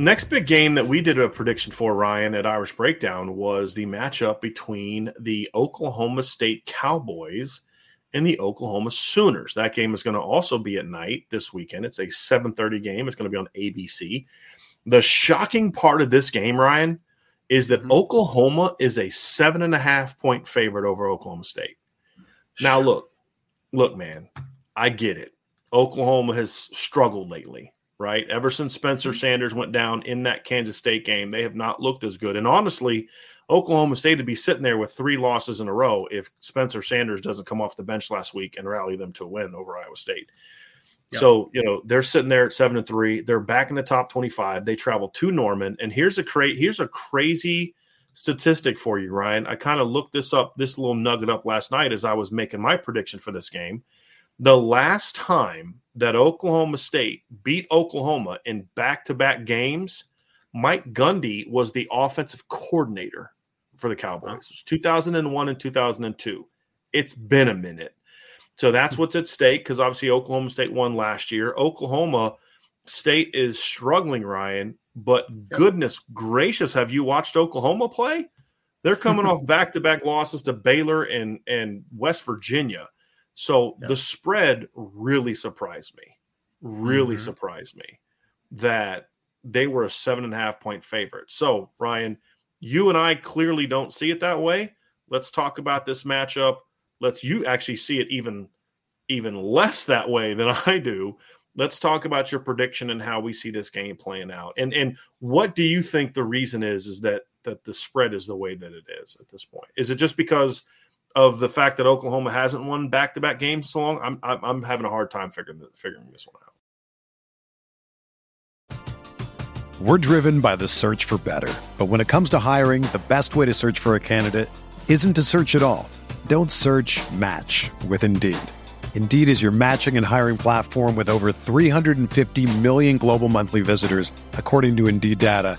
Next big game that we did a prediction for, Ryan, at Irish Breakdown was the matchup between the Oklahoma State Cowboys and the Oklahoma Sooners. That game is going to also be at night this weekend. It's a 7:30 game. It's going to be on ABC. The shocking part of this game, Ryan, is that mm-hmm. Oklahoma is a seven and a half point favorite over Oklahoma State. Now, look, look, man, I get it. Oklahoma has struggled lately right? Ever since Spencer mm-hmm. Sanders went down in that Kansas State game, they have not looked as good. And honestly, Oklahoma State would be sitting there with three losses in a row if Spencer Sanders doesn't come off the bench last week and rally them to a win over Iowa State. Yep. So, you know, they're sitting there at 7 and 3. They're back in the top 25. They travel to Norman and here's a cra- here's a crazy statistic for you, Ryan. I kind of looked this up, this little nugget up last night as I was making my prediction for this game. The last time that Oklahoma State beat Oklahoma in back to back games, Mike Gundy was the offensive coordinator for the Cowboys. It was 2001 and 2002. It's been a minute. So that's what's at stake because obviously Oklahoma State won last year. Oklahoma State is struggling, Ryan, but goodness gracious, have you watched Oklahoma play? They're coming off back to back losses to Baylor and, and West Virginia. So the spread really surprised me, really mm-hmm. surprised me that they were a seven and a half point favorite. So, Ryan, you and I clearly don't see it that way. Let's talk about this matchup. Let's you actually see it even even less that way than I do. Let's talk about your prediction and how we see this game playing out. And and what do you think the reason is is that that the spread is the way that it is at this point? Is it just because of the fact that Oklahoma hasn't won back to back games so long, I'm, I'm, I'm having a hard time figuring figuring this one out. We're driven by the search for better, but when it comes to hiring, the best way to search for a candidate isn't to search at all. Don't search. Match with Indeed. Indeed is your matching and hiring platform with over 350 million global monthly visitors, according to Indeed data,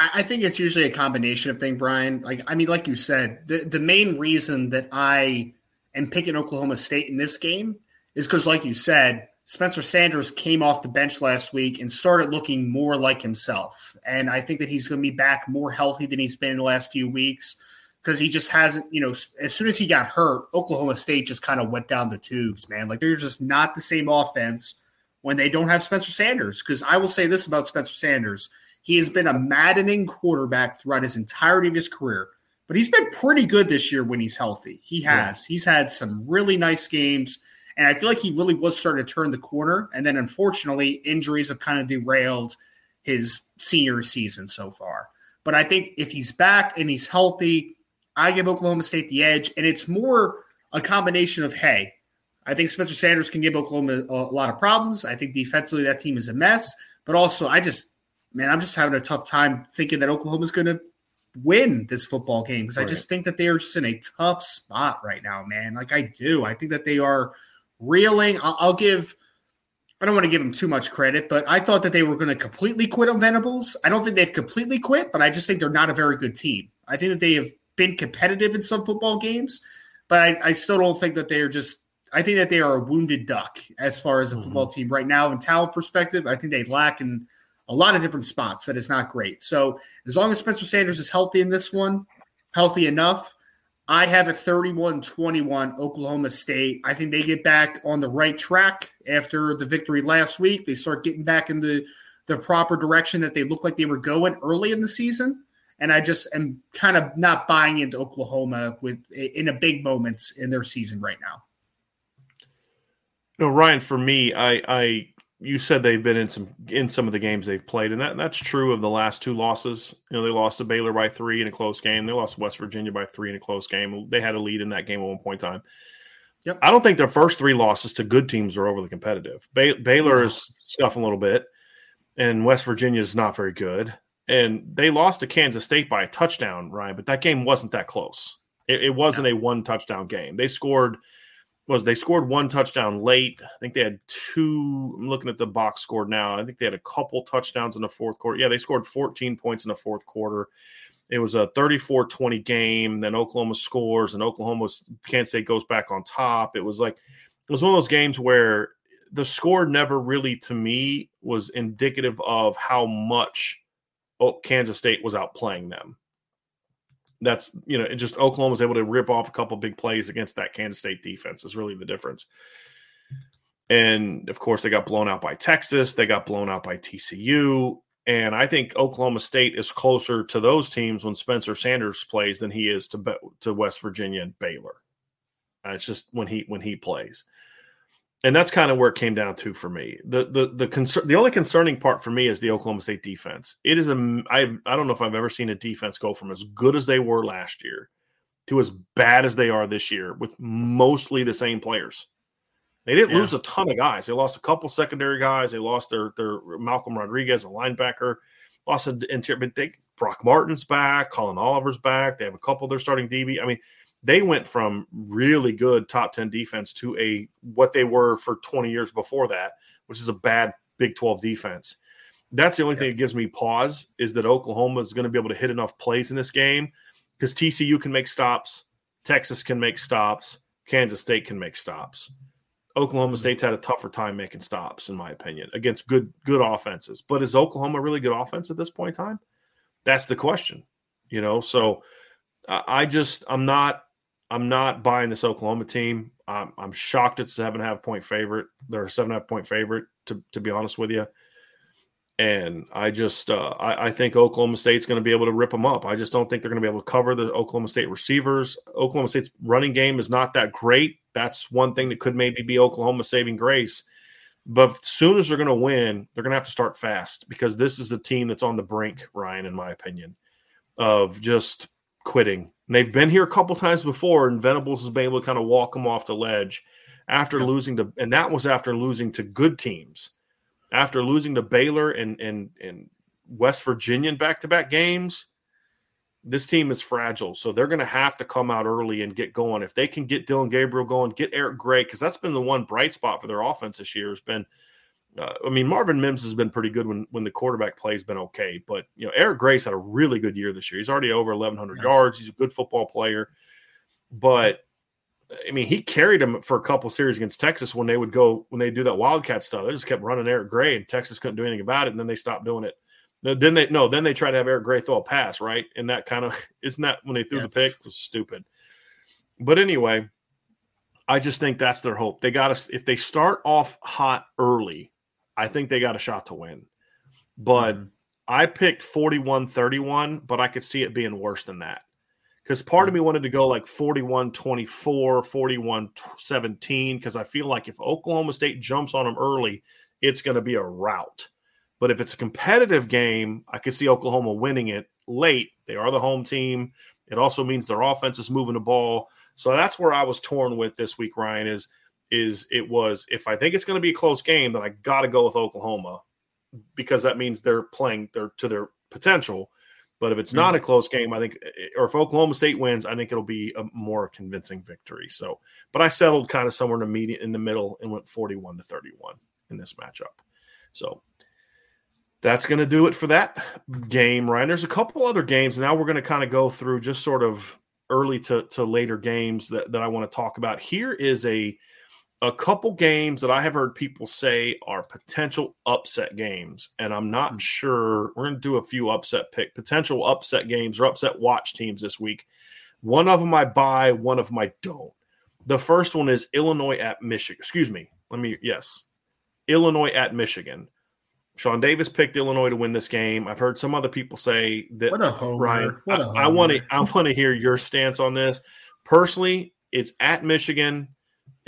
I think it's usually a combination of things, Brian. Like, I mean, like you said, the, the main reason that I am picking Oklahoma State in this game is because, like you said, Spencer Sanders came off the bench last week and started looking more like himself. And I think that he's going to be back more healthy than he's been in the last few weeks because he just hasn't, you know, as soon as he got hurt, Oklahoma State just kind of went down the tubes, man. Like, they're just not the same offense when they don't have Spencer Sanders. Because I will say this about Spencer Sanders he has been a maddening quarterback throughout his entirety of his career, but he's been pretty good this year when he's healthy. He has. Yeah. He's had some really nice games, and I feel like he really was starting to turn the corner. And then, unfortunately, injuries have kind of derailed his senior season so far. But I think if he's back and he's healthy, I give Oklahoma State the edge, and it's more a combination of hey, I think Spencer Sanders can give Oklahoma a lot of problems. I think defensively that team is a mess, but also I just man, I'm just having a tough time thinking that Oklahoma's going to win this football game because right. I just think that they are just in a tough spot right now, man. Like I do. I think that they are reeling. I'll, I'll give. I don't want to give them too much credit, but I thought that they were going to completely quit on Venables. I don't think they've completely quit, but I just think they're not a very good team. I think that they have been competitive in some football games, but I, I still don't think that they are just. I think that they are a wounded duck as far as a mm-hmm. football team right now in talent perspective. I think they lack in – a lot of different spots that is not great. So as long as Spencer Sanders is healthy in this one, healthy enough, I have a 31 21 Oklahoma State. I think they get back on the right track after the victory last week. They start getting back in the, the proper direction that they looked like they were going early in the season. And I just am kind of not buying into Oklahoma with in a big moments in their season right now. No, Ryan, for me, I, I you said they've been in some in some of the games they've played, and that that's true of the last two losses. You know, they lost to Baylor by three in a close game. They lost West Virginia by three in a close game. They had a lead in that game at one point in time. Yep. I don't think their first three losses to good teams are overly competitive. Bay- Baylor is scuffing a little bit, and West Virginia is not very good. And they lost to Kansas State by a touchdown, Ryan, but that game wasn't that close. It, it wasn't a one touchdown game. They scored – was they scored one touchdown late. I think they had two. I'm looking at the box score now. I think they had a couple touchdowns in the fourth quarter. Yeah, they scored 14 points in the fourth quarter. It was a 34 20 game. Then Oklahoma scores, and Oklahoma, Kansas State goes back on top. It was like, it was one of those games where the score never really, to me, was indicative of how much oh, Kansas State was outplaying them that's you know, it just Oklahoma was able to rip off a couple big plays against that Kansas State defense is really the difference. And of course, they got blown out by Texas. They got blown out by TCU. And I think Oklahoma State is closer to those teams when Spencer Sanders plays than he is to to West Virginia and Baylor. Uh, it's just when he when he plays and that's kind of where it came down to for me. The the the concern the only concerning part for me is the Oklahoma State defense. It is a I I don't know if I've ever seen a defense go from as good as they were last year to as bad as they are this year with mostly the same players. They didn't yeah. lose a ton of guys. They lost a couple secondary guys. They lost their their Malcolm Rodriguez, a linebacker, lost an interior, but they Brock Martin's back, Collin Oliver's back. They have a couple of their starting DB. I mean, they went from really good top 10 defense to a what they were for 20 years before that, which is a bad Big 12 defense. That's the only yeah. thing that gives me pause is that Oklahoma is going to be able to hit enough plays in this game because TCU can make stops, Texas can make stops, Kansas State can make stops. Oklahoma mm-hmm. State's had a tougher time making stops, in my opinion, against good good offenses. But is Oklahoma really good offense at this point in time? That's the question. You know, so I just I'm not I'm not buying this Oklahoma team. I'm, I'm shocked it's seven and a half point favorite. They're a seven and a half point favorite, to, to be honest with you. And I just, uh, I, I, think Oklahoma State's going to be able to rip them up. I just don't think they're going to be able to cover the Oklahoma State receivers. Oklahoma State's running game is not that great. That's one thing that could maybe be Oklahoma saving grace. But as soon as they're going to win, they're going to have to start fast because this is a team that's on the brink, Ryan, in my opinion, of just quitting. And they've been here a couple times before, and Venables has been able to kind of walk them off the ledge after yeah. losing to, and that was after losing to good teams. After losing to Baylor and and and West Virginia in back to back games, this team is fragile. So they're going to have to come out early and get going. If they can get Dillon Gabriel going, get Eric Gray, because that's been the one bright spot for their offense this year has been – uh, I mean, Marvin Mims has been pretty good when when the quarterback play has been okay, but you know, Eric Gray's had a really good year this year. He's already over 1,100 yes. yards. He's a good football player, but I mean, he carried him for a couple series against Texas when they would go when they do that Wildcat stuff. They just kept running Eric Gray, and Texas couldn't do anything about it. And then they stopped doing it. Then they no, then they tried to have Eric Gray throw a pass, right? And that kind of isn't that when they threw yes. the pick? It was stupid. But anyway, I just think that's their hope. They got to if they start off hot early I think they got a shot to win. But mm-hmm. I picked 41 31, but I could see it being worse than that. Because part of mm-hmm. me wanted to go like 41 24, 41 17, because I feel like if Oklahoma State jumps on them early, it's going to be a rout. But if it's a competitive game, I could see Oklahoma winning it late. They are the home team. It also means their offense is moving the ball. So that's where I was torn with this week, Ryan, is – is it was if I think it's going to be a close game, then I got to go with Oklahoma because that means they're playing their to their potential. But if it's not hmm. a close game, I think, or if Oklahoma State wins, I think it'll be a more convincing victory. So, but I settled kind of somewhere in the in the middle and went 41 to 31 in this matchup. So that's going to do it for that game, Ryan. There's a couple other games. Now we're going to kind of go through just sort of early to, to later games that, that I want to talk about. Here is a a couple games that I have heard people say are potential upset games, and I'm not hmm. sure. We're going to do a few upset pick potential upset games or upset watch teams this week. One of them I buy, one of them I don't. The first one is Illinois at Michigan. Excuse me. Let me yes, Illinois at Michigan. Sean Davis picked Illinois to win this game. I've heard some other people say that what a homer. Ryan. What I want to I want to hear your stance on this. Personally, it's at Michigan.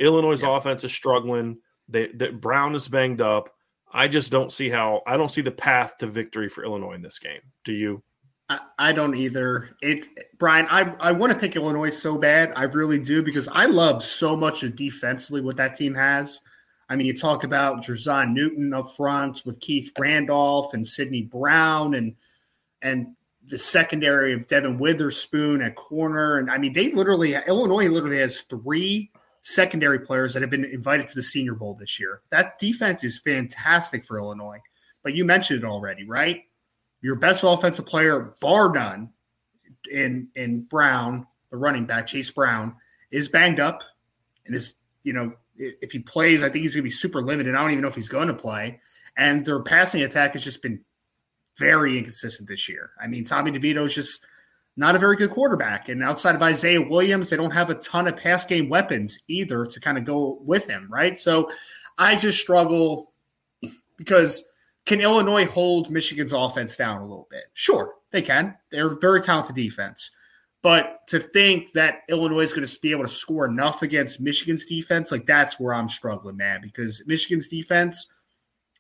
Illinois' yeah. offense is struggling. That Brown is banged up. I just don't see how. I don't see the path to victory for Illinois in this game. Do you? I, I don't either. It's Brian. I I want to pick Illinois so bad. I really do because I love so much of defensively what that team has. I mean, you talk about Jer'Zhan Newton up front with Keith Randolph and Sidney Brown and and the secondary of Devin Witherspoon at corner. And I mean, they literally Illinois literally has three secondary players that have been invited to the Senior Bowl this year. That defense is fantastic for Illinois. But you mentioned it already, right? Your best offensive player, bar none, in in Brown, the running back, Chase Brown, is banged up and is, you know, if he plays, I think he's going to be super limited. I don't even know if he's going to play. And their passing attack has just been very inconsistent this year. I mean, Tommy DeVito is just not a very good quarterback. And outside of Isaiah Williams, they don't have a ton of pass game weapons either to kind of go with him, right? So I just struggle because can Illinois hold Michigan's offense down a little bit? Sure, they can. They're very talented defense. But to think that Illinois is going to be able to score enough against Michigan's defense, like that's where I'm struggling, man, because Michigan's defense,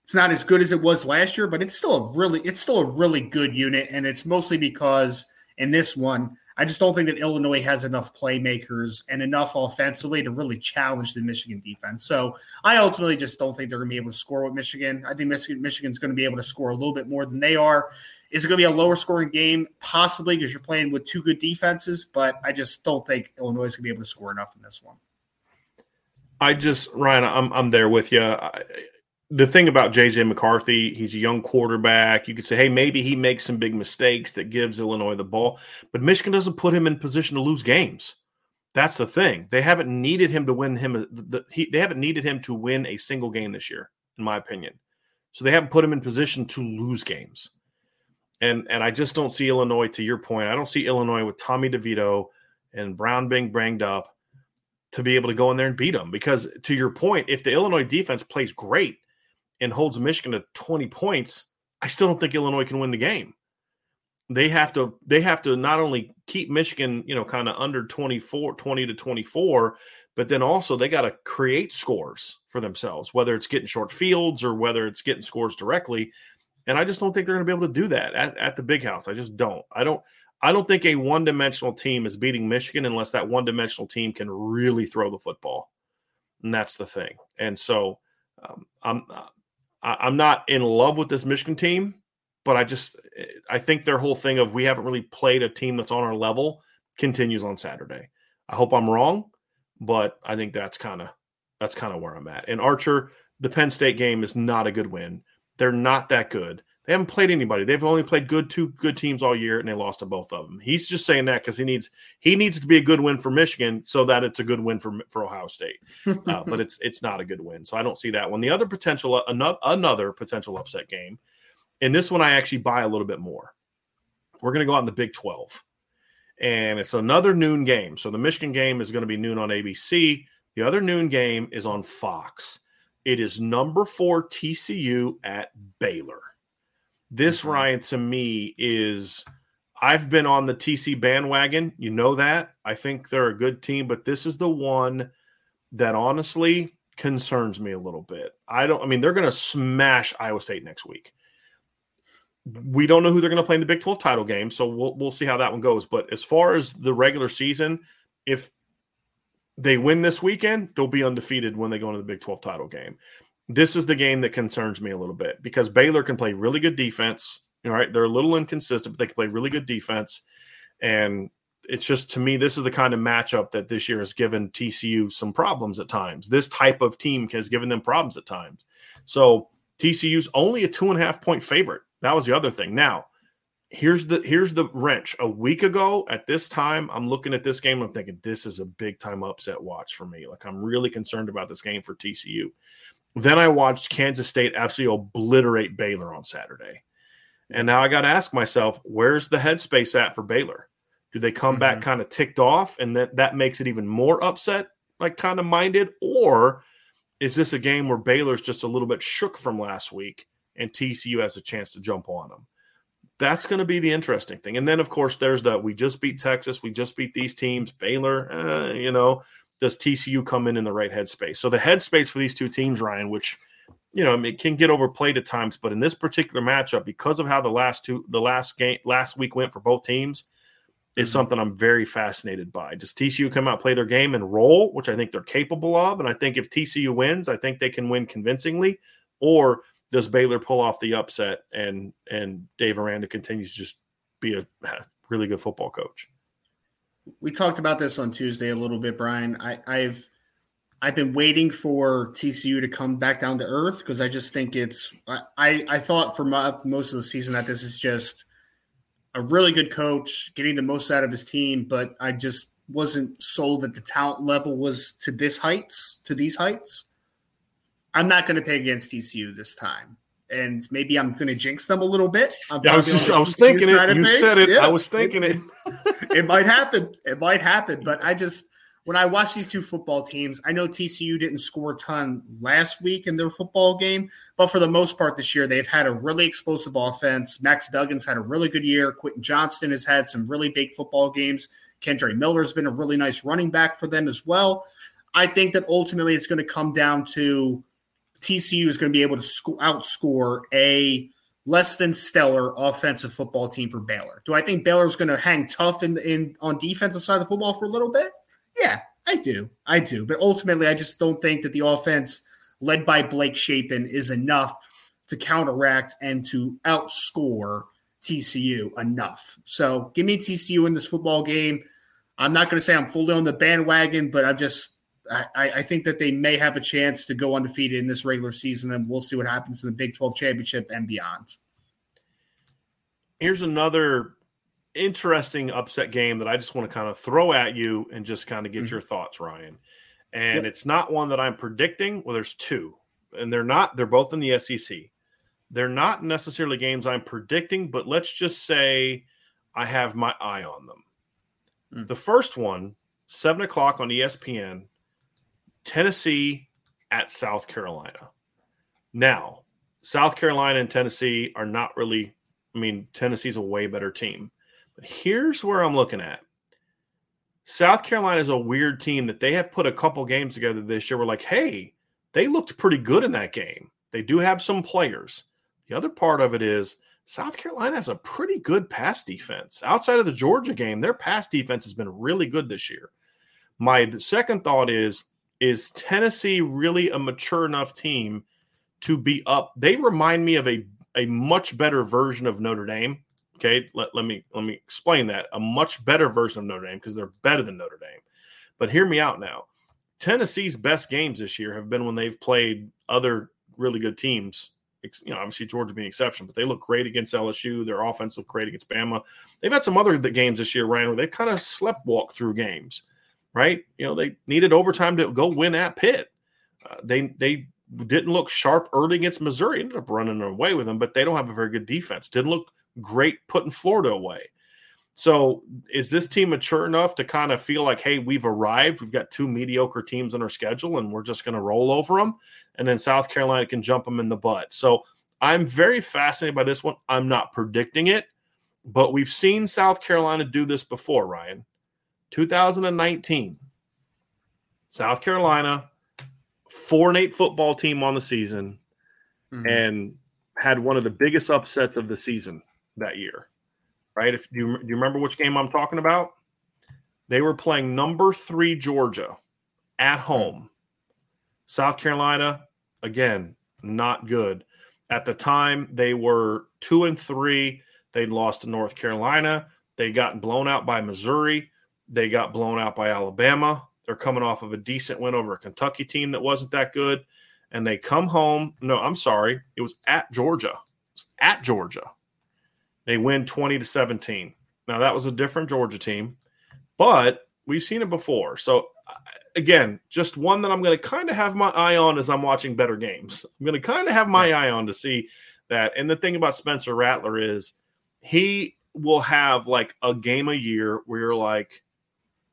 it's not as good as it was last year, but it's still a really, it's still a really good unit. And it's mostly because – in this one. I just don't think that Illinois has enough playmakers and enough offensively to really challenge the Michigan defense. So I ultimately just don't think they're going to be able to score with Michigan. I think Michigan, Michigan's going to be able to score a little bit more than they are. Is it going to be a lower scoring game? Possibly because you're playing with two good defenses, but I just don't think Illinois is going to be able to score enough in this one. I just Ryan, I'm I'm there with you. I, the thing about JJ McCarthy, he's a young quarterback. You could say, hey, maybe he makes some big mistakes that gives Illinois the ball, but Michigan doesn't put him in position to lose games. That's the thing. They haven't needed him to win him. The, he, they haven't needed him to win a single game this year, in my opinion. So they haven't put him in position to lose games. And and I just don't see Illinois. To your point, I don't see Illinois with Tommy DeVito and Brown being banged up to be able to go in there and beat them. Because to your point, if the Illinois defense plays great and holds Michigan to 20 points, I still don't think Illinois can win the game. They have to they have to not only keep Michigan, you know, kind of under 24, 20 to 24, but then also they got to create scores for themselves, whether it's getting short fields or whether it's getting scores directly. And I just don't think they're going to be able to do that at, at the big house. I just don't. I don't. I don't think a one dimensional team is beating Michigan unless that one dimensional team can really throw the football. And that's the thing. And so um, I'm I'm not in love with this Michigan team, but I just I think their whole thing of we haven't really played a team that's on our level continues on Saturday. I hope I'm wrong, but I think that's kind of that's kind of where I'm at. And Archer, the Penn State game is not a good win. They're not that good. They haven't played anybody. They've only played good two good teams all year, and they lost to both of them. He's just saying that because he needs he needs to be a good win for Michigan so that it's a good win for for Ohio State. Uh, but it's it's not a good win, so I don't see that one. The other potential another another potential upset game, and this one I actually buy a little bit more. We're going to go out in the Big Twelve, and it's another noon game. So the Michigan game is going to be noon on ABC. The other noon game is on Fox. It is number four TCU at Baylor. This mm-hmm. Ryan to me is I've been on the TC bandwagon. You know that. I think they're a good team, but this is the one that honestly concerns me a little bit. I don't I mean they're going to smash Iowa State next week. We don't know who they're going to play in the Big 12 title game, so we'll we'll see how that one goes, but as far as the regular season, if they win this weekend, they'll be undefeated when they go into the Big 12 title game this is the game that concerns me a little bit because Baylor can play really good defense. All right, they're a little inconsistent, but they can play really good defense. And it's just to me, this is the kind of matchup that this year has given TCU some problems at times. This type of team has given them problems at times. So TCU's only a two and a half point favorite. That was the other thing. Now, here's the here's the wrench. A week ago at this time, I'm looking at this game. I'm thinking this is a big time upset watch for me. Like I'm really concerned about this game for TCU. Then I watched Kansas State absolutely obliterate Baylor on Saturday. And now I got to ask myself, where's the headspace at for Baylor? Do they come mm-hmm. back kind of ticked off and that, that makes it even more upset, like kind of minded? Or is this a game where Baylor's just a little bit shook from last week and TCU has a chance to jump on them? That's going to be the interesting thing. And then, of course, there's the we just beat Texas, we just beat these teams, Baylor, uh, you know, does TCU come in in the right headspace? So the headspace for these two teams, Ryan, which you know it can get overplayed at times, but in this particular matchup, because of how the last two the last game last week went for both teams, is mm-hmm. something I'm very fascinated by. Does TCU come out play their game and roll, which I think they're capable of, and I think if TCU wins, I think they can win convincingly, or does Baylor pull off the upset and and Dave Aranda continues to just be a really good football coach? We talked about this on Tuesday a little bit, Brian. I, I've I've been waiting for TCU to come back down to earth because I just think it's I I thought for my, most of the season that this is just a really good coach getting the most out of his team, but I just wasn't sold that the talent level was to this heights to these heights. I'm not going to pay against TCU this time and maybe I'm going to jinx them a little bit. Yeah, I was just, I was thinking it. You said it. Yeah. I was thinking it. it might happen. It might happen. But I just, when I watch these two football teams, I know TCU didn't score a ton last week in their football game, but for the most part this year, they've had a really explosive offense. Max Duggan's had a really good year. Quentin Johnston has had some really big football games. Kendre Miller's been a really nice running back for them as well. I think that ultimately it's going to come down to TCU is going to be able to sc- outscore a less than stellar offensive football team for Baylor. Do I think Baylor is going to hang tough in, in on defensive side of the football for a little bit? Yeah, I do. I do. But ultimately, I just don't think that the offense led by Blake Shapen is enough to counteract and to outscore TCU enough. So give me TCU in this football game. I'm not going to say I'm fully on the bandwagon, but I'm just I, I, think that they may have a chance to go undefeated in this regular season, and we'll see what happens in the Big 12 championship and beyond. Here's another interesting upset game that I just want to kind of throw at you and just kind of get mm-hmm. your thoughts, Ryan. And yep. it's not one that I'm predicting. Well, there's two, and they're not, they're both in the SEC. They're not necessarily games I'm predicting, but let's just say I have my eye on them. Mm. The first one, seven o'clock on ESPN, Tennessee at South Carolina. Now, South Carolina and Tennessee are not really, I mean, Tennessee's a way better team. But here's where I'm looking at. South Carolina is a weird team that they have put a couple games together this year. We're like, hey, they looked pretty good in that game. They do have some players. The other part of it is South Carolina has a pretty good pass defense. Outside of the Georgia game, their pass defense has been really good this year. My second thought is is Tennessee really a mature enough team to be up? They remind me of a a much better version of Notre Dame. Okay, let, let me let me explain that. A much better version of Notre Dame because they're better than Notre Dame. But hear me out now. Tennessee's best games this year have been when they've played other really good teams. You know, obviously Georgia being an exception, but they look great against LSU. Their offense looked great against Bama. They've had some other games this year, Ryan, where they kind of slept walk through games, right? You know, they needed overtime to go win at Pitt. Uh, they they didn't look sharp early against Missouri. Ended up running away with them, but they don't have a very good defense. Didn't look great putting Florida away. So is this team mature enough to kind of feel like, hey, we've arrived. We've got two mediocre teams on our schedule, and we're just going to roll over them, and then South Carolina can jump them in the butt. So I'm very fascinated by this one. I'm not predicting it, but we've seen South Carolina do this before. Ryan, 2019, South Carolina, four and eight football team on the season, mm-hmm. and had one of the biggest upsets of the season that year right? If you, do you remember which game I'm talking about? They were playing number three Georgia at home. South Carolina, again, not good. At the time, they were two and three. They'd lost to North Carolina. They got blown out by Missouri. They got blown out by Alabama. They're coming off of a decent win over a Kentucky team that wasn't that good. And they come home. No, I'm sorry. It was at Georgia. It was at Georgia. They win 20 to 17. Now, that was a different Georgia team, but we've seen it before. So, again, just one that I'm going to kind of have my eye on as I'm watching better games. I'm going to kind of have my eye on to see that. And the thing about Spencer Rattler is he will have like a game a year where you're like,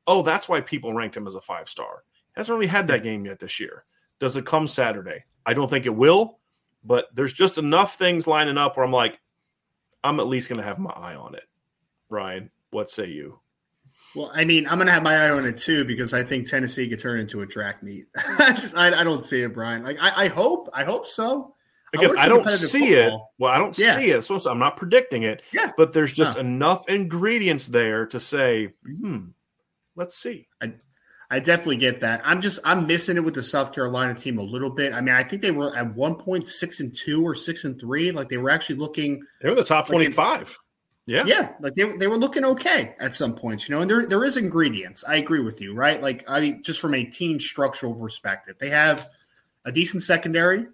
oh, that's why people ranked him as a five star. Hasn't really had that game yet this year. Does it come Saturday? I don't think it will, but there's just enough things lining up where I'm like, I'm at least going to have my eye on it. Ryan, what say you? Well, I mean, I'm going to have my eye on it too because I think Tennessee could turn into a track meet. I just, I, I, don't see it, Brian. Like, I, I hope, I hope so. Again, I, I don't see football. it. Well, I don't yeah. see it. So I'm not predicting it. Yeah. But there's just no. enough ingredients there to say, hmm, let's see. I, I definitely get that. I'm just I'm missing it with the South Carolina team a little bit. I mean, I think they were at one point six and two or six and three. Like they were actually looking. They were the top like twenty five. Yeah, yeah, like they, they were looking okay at some points, you know. And there there is ingredients. I agree with you, right? Like I mean, just from a team structural perspective, they have a decent secondary.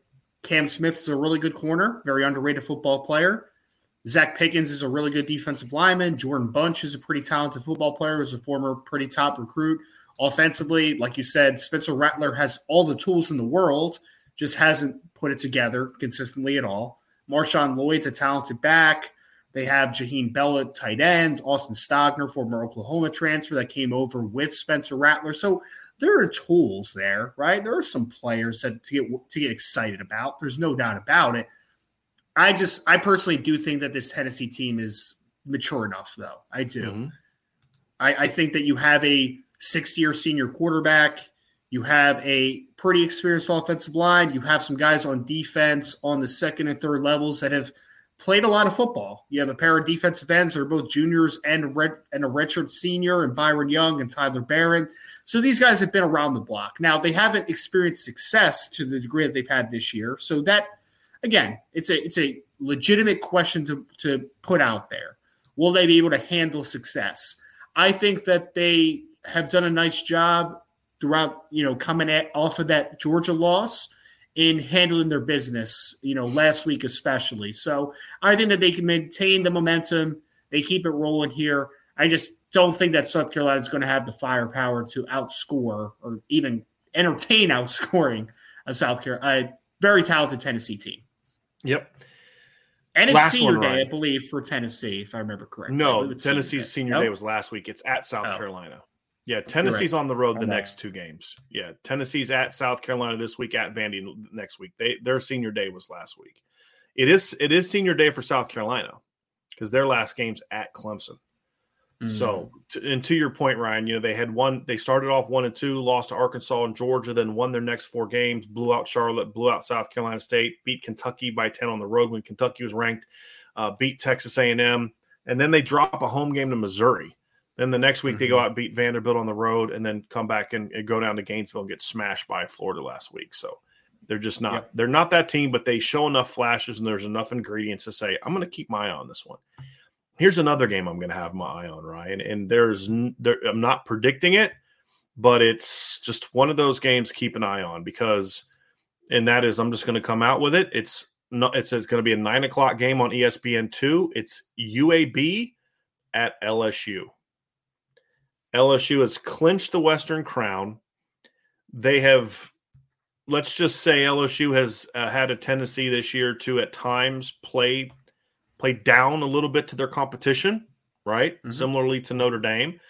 Cam Smith is a really good corner, very underrated football player. Zacch Pickens is a really good defensive lineman. Jordan Burch is a pretty talented football player, is a former pretty top recruit. Offensively, like you said, Spencer Rattler has all the tools in the world, just hasn't put it together consistently at all. Marshawn Lloyd's a talented back. They have Jaheim Bell at tight end, Austin Stogner, former Oklahoma transfer that came over with Spencer Rattler. So there are tools there, right? There are some players that to get to get excited about. There's no doubt about it. I just I personally do think that this Tennessee team is mature enough, though. I do. Mm-hmm. I, I think that you have a sixth year senior quarterback. You have a pretty experienced offensive line. You have some guys on defense on the second and third levels that have played a lot of football. You have a pair of defensive ends that are both juniors and red and a redshirt senior, and Byron Young and Tyler Baron. So these guys have been around the block. Now they haven't experienced success to the degree that they've had this year. So that again, it's a it's a legitimate question to to put out there. Will they be able to handle success? I think that they have done a nice job throughout, you know, coming at, off of that Georgia loss in handling their business, you know, last week especially. So I think that they can maintain the momentum. They keep it rolling here. I just don't think that South Carolina is going to have the firepower to outscore or even entertain outscoring a South Carolina, a very talented Tennessee team. Yep. And it's last senior day, I believe, for Tennessee, if I remember correctly. No, Tennessee's senior, senior day was last week. It's at South oh. Carolina. Yeah, Tennessee's right. on the road the next two games. Yeah, Tennessee's at South Carolina this week, at Vandy next week. They their senior day was last week. It is it is senior day for South Carolina because their last game's at Clemson. Mm-hmm. So, to, and to your point, Ryan, you know they had one. They started off one and two, lost to Arkansas and Georgia, then won their next four games, blew out Charlotte, blew out South Carolina State, beat Kentucky by ten on the road when Kentucky was ranked, uh, beat Texas A and M, and then they drop a home game to Missouri. Then the next week mm-hmm. they go mm-hmm. out and beat Vanderbilt on the road, and then come back and, and, go down to Gainesville and get smashed by Florida last week. So they're just not yep. they're not that team, but they show enough flashes and there's enough ingredients to say I'm going to keep my eye on this one. Here's another game I'm going to have my eye on, Ryan. And there's, there, I'm not predicting it, but it's just one of those games to keep an eye on because, and that is, I'm just going to come out with it. It's not, it's, it's going to be a nine o'clock game on ESPN two. It's UAB at LSU. LSU has clinched the Western Crown. They have, let's just say, LSU has uh, had a tendency this year to at times play play down a little bit to their competition, right? Mm-hmm. Similarly to Notre Dame.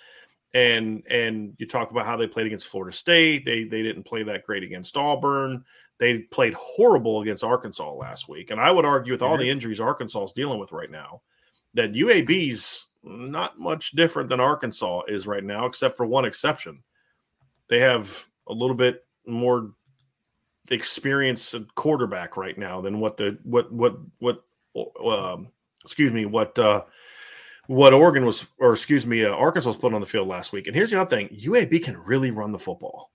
And and you talk about how they played against Florida State. They they didn't play that great against Auburn. They played horrible against Arkansas last week. And I would argue with all the injuries Arkansas is dealing with right now, that UAB's not much different than Arkansas is right now, except for one exception. They have a little bit more experience quarterback right now than what the what what what um, excuse me, what uh, what Oregon was, or excuse me, uh, Arkansas was put on the field last week. And here's the other thing: UAB can really run the football.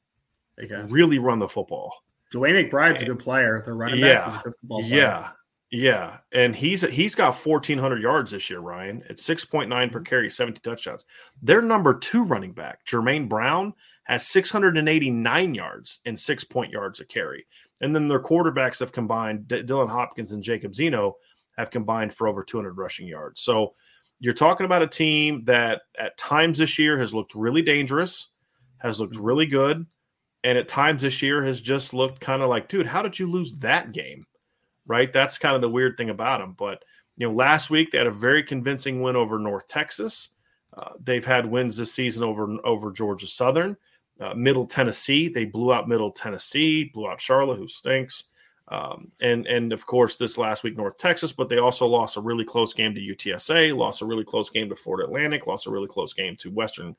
They can really run the football. DeWayne McBride's and, a good player. The running yeah, back is a good football player. Yeah, yeah, and he's he's got 1,400 yards this year, Ryan. At 6.9 per mm-hmm. carry, 70 touchdowns. Their number two running back, Jermaine Brown, has 689 yards and six point yards a carry. And then their quarterbacks have combined, D- Dylan Hopkins and Jacob Zeno have combined for over 200 rushing yards. So you're talking about a team that at times this year has looked really dangerous, has looked mm-hmm. really good, and at times this year has just looked kind of like, dude, how did you lose that game? Right? That's kind of the weird thing about them. But you know, last week they had a very convincing win over North Texas. Uh, they've had wins this season over over Georgia Southern, uh, Middle Tennessee. They blew out Middle Tennessee, blew out Charlotte, who stinks. Um, and and of course this last week North Texas, but they also lost a really close game to UTSA, lost a really close game to Florida Atlantic, lost a really close game to Western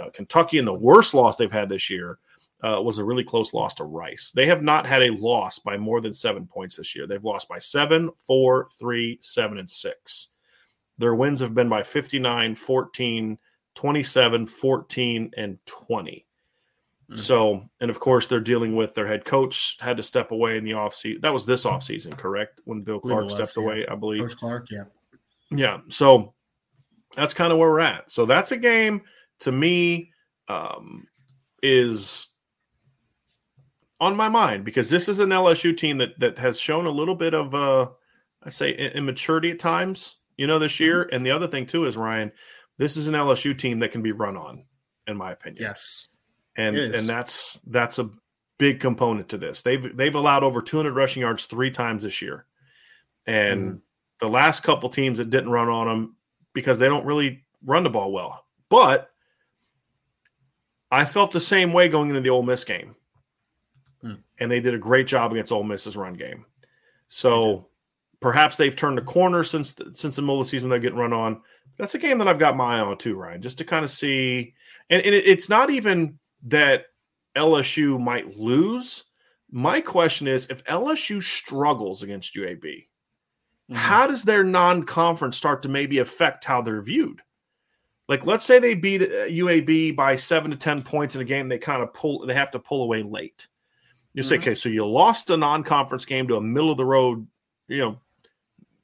uh, Kentucky, and the worst loss they've had this year uh, was a really close loss to Rice. They have not had a loss by more than seven points this year. They've lost by seven, four, three, seven, and six. Their wins have been by 59, 14, 27, 14, and 20. Mm-hmm. So, and of course, they're dealing with their head coach had to step away in the offseason. That was this offseason, correct? When Bill Clark was, stepped yeah. away, I believe. Coach Clark, yeah. Yeah. So that's kind of where we're at. So that's a game to me um, is on my mind because this is an LSU team that that has shown a little bit of uh I say immaturity at times, you know, this year. Mm-hmm. And the other thing too is Ryan, this is an LSU team that can be run on, in my opinion. Yes and and that's that's a big component to this. They've they've allowed over 200 rushing yards three times this year, and mm. the last couple teams that didn't run on them because they don't really run the ball well. But I felt the same way going into the Ole Miss game, mm. and they did a great job against Ole Miss's run game. So perhaps they've turned the corner since the, since the middle of the season they're getting run on. That's a game that I've got my eye on too, Ryan, just to kind of see. And, and it, it's not even that LSU might lose. My question is if LSU struggles against UAB, mm-hmm. how does their non conference start to maybe affect how they're viewed? Like, let's say they beat UAB uh, by seven to 10 points in a game, they kind of pull, they have to pull away late. You mm-hmm. say, okay, so you lost a non conference game to a middle of the road, you know,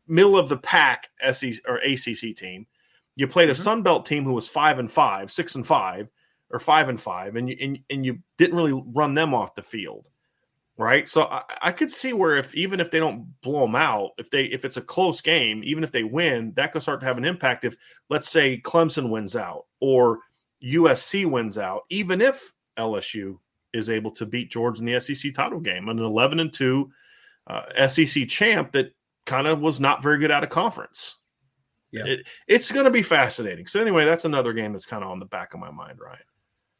middle of the pack SEC or ACC team. You played a mm-hmm. Sun Belt team who was five and five, six and five, or five and five, and you and, and you didn't really run them off the field, right? So I, I could see where if even if they don't blow them out, if they if it's a close game, even if they win, that could start to have an impact. If let's say Clemson wins out or USC wins out, even if LSU is able to beat Georgia in the SEC title game, an eleven and two uh, SEC champ that kind of was not very good out of conference. Yeah. It, it's going to be fascinating. So anyway, that's another game that's kind of on the back of my mind, Ryan.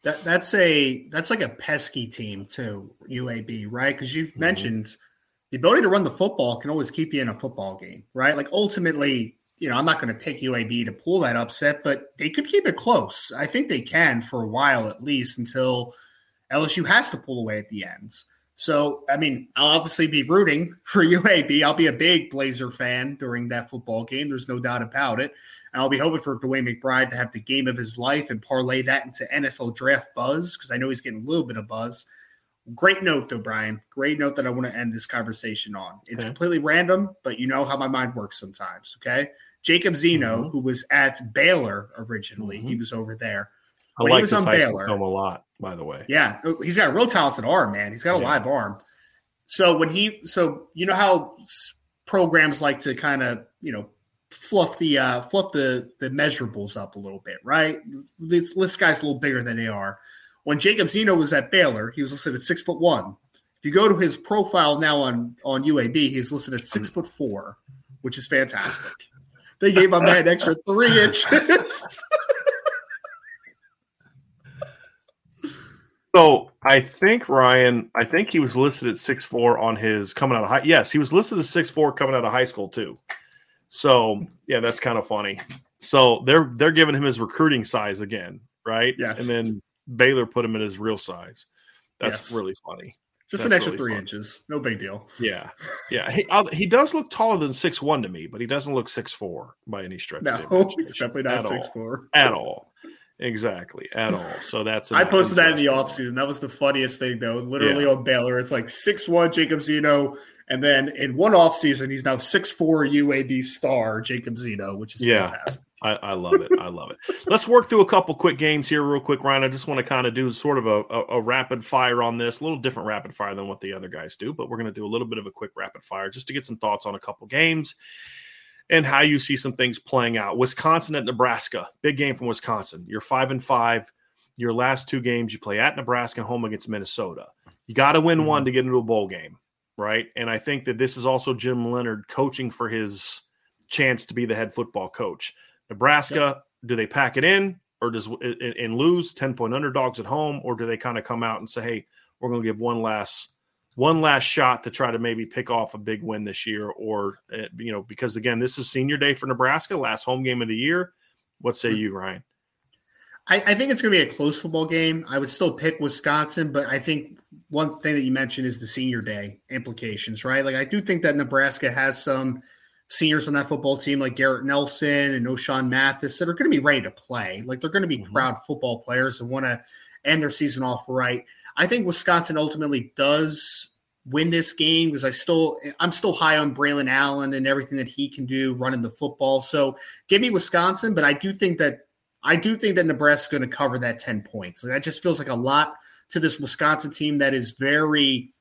That that's a that's like a pesky team too, UAB, right? Because you mm-hmm. mentioned the ability to run the football can always keep you in a football game, right? Like ultimately, you know, I'm not going to pick UAB to pull that upset, but they could keep it close. I think they can for a while at least until LSU has to pull away at the ends. So, I mean, I'll obviously be rooting for UAB. I'll be a big Blazer fan during that football game. There's no doubt about it. And I'll be hoping for DeWayne McBride to have the game of his life and parlay that into NFL draft buzz because I know he's getting a little bit of buzz. Great note, though, Brian. Great note that I want to end this conversation on. It's okay. completely random, but you know how my mind works sometimes. Okay. Jacob Zeno, mm-hmm. who was at Baylor originally, mm-hmm. he was over there. I like this high Baylor, film a lot, by the way. Yeah, oh, he's got a real talented arm, man. He's got a yeah. live arm. So when he, so you know how programs like to kind of, you know, fluff the uh, fluff the the measurables up a little bit, right? This, this guy's a little bigger than they are. When Jacob Zeno was at Baylor, he was listed at six foot one. If you go to his profile now on on UAB, he's listed at six foot four, which is fantastic. They gave my man extra three inches. So I think Ryan, I think he was listed at six four on his coming out of high. Yes, he was listed at six four coming out of high school too. So yeah, that's kind of funny. So they're they're giving him his recruiting size again, right? Yes. And then Baylor put him in his real size. That's yes. really funny. Just that's an extra really three funny. inches, no big deal. Yeah, yeah. He he does look taller than six one to me, but he doesn't look six four by any stretch. No, he's definitely not six all. four at all. Exactly, at all. So that's I posted that in the offseason. That was the funniest thing, though. Literally yeah. on Baylor, it's like six one Jacob Zeno, and then in one offseason, he's now six four UAB star Jacob Zeno, which is yeah. fantastic. I, I, love it. I love it. Let's work through a couple quick games here, real quick, Ryan. I just want to kind of do sort of a, a, a, rapid fire on this, a little different rapid fire than what the other guys do, but we're going to do a little bit of a quick rapid fire just to get some thoughts on a couple games and how you see some things playing out. Wisconsin at Nebraska, big game from Wisconsin. You're five and five. Your last two games, you play at Nebraska and home against Minnesota. You got to win mm-hmm. one to get into a bowl game, right? And I think that this is also Jim Leonhard coaching for his chance to be the head football coach. Nebraska, do they pack it in or does and lose 10 point underdogs at home, or do they kind of come out and say, hey, we're going to give one last one last shot to try to maybe pick off a big win this year, or uh, you know, because again, this is senior day for Nebraska, last home game of the year. What say you, Ryan? I, I think it's going to be a close football game. I would still pick Wisconsin, but I think one thing that you mentioned is the senior day implications, right? Like I do think that Nebraska has some seniors on that football team like Garrett Nelson and Ochaun Mathis that are going to be ready to play. Like they're going to be mm-hmm. proud football players and want to end their season off right. I think Wisconsin ultimately does win this game because I still I'm still high on Braelon Allen and everything that he can do running the football. So give me Wisconsin, but I do think that I do think that Nebraska's going to cover that 10 points. That just feels like a lot to this Wisconsin team that is very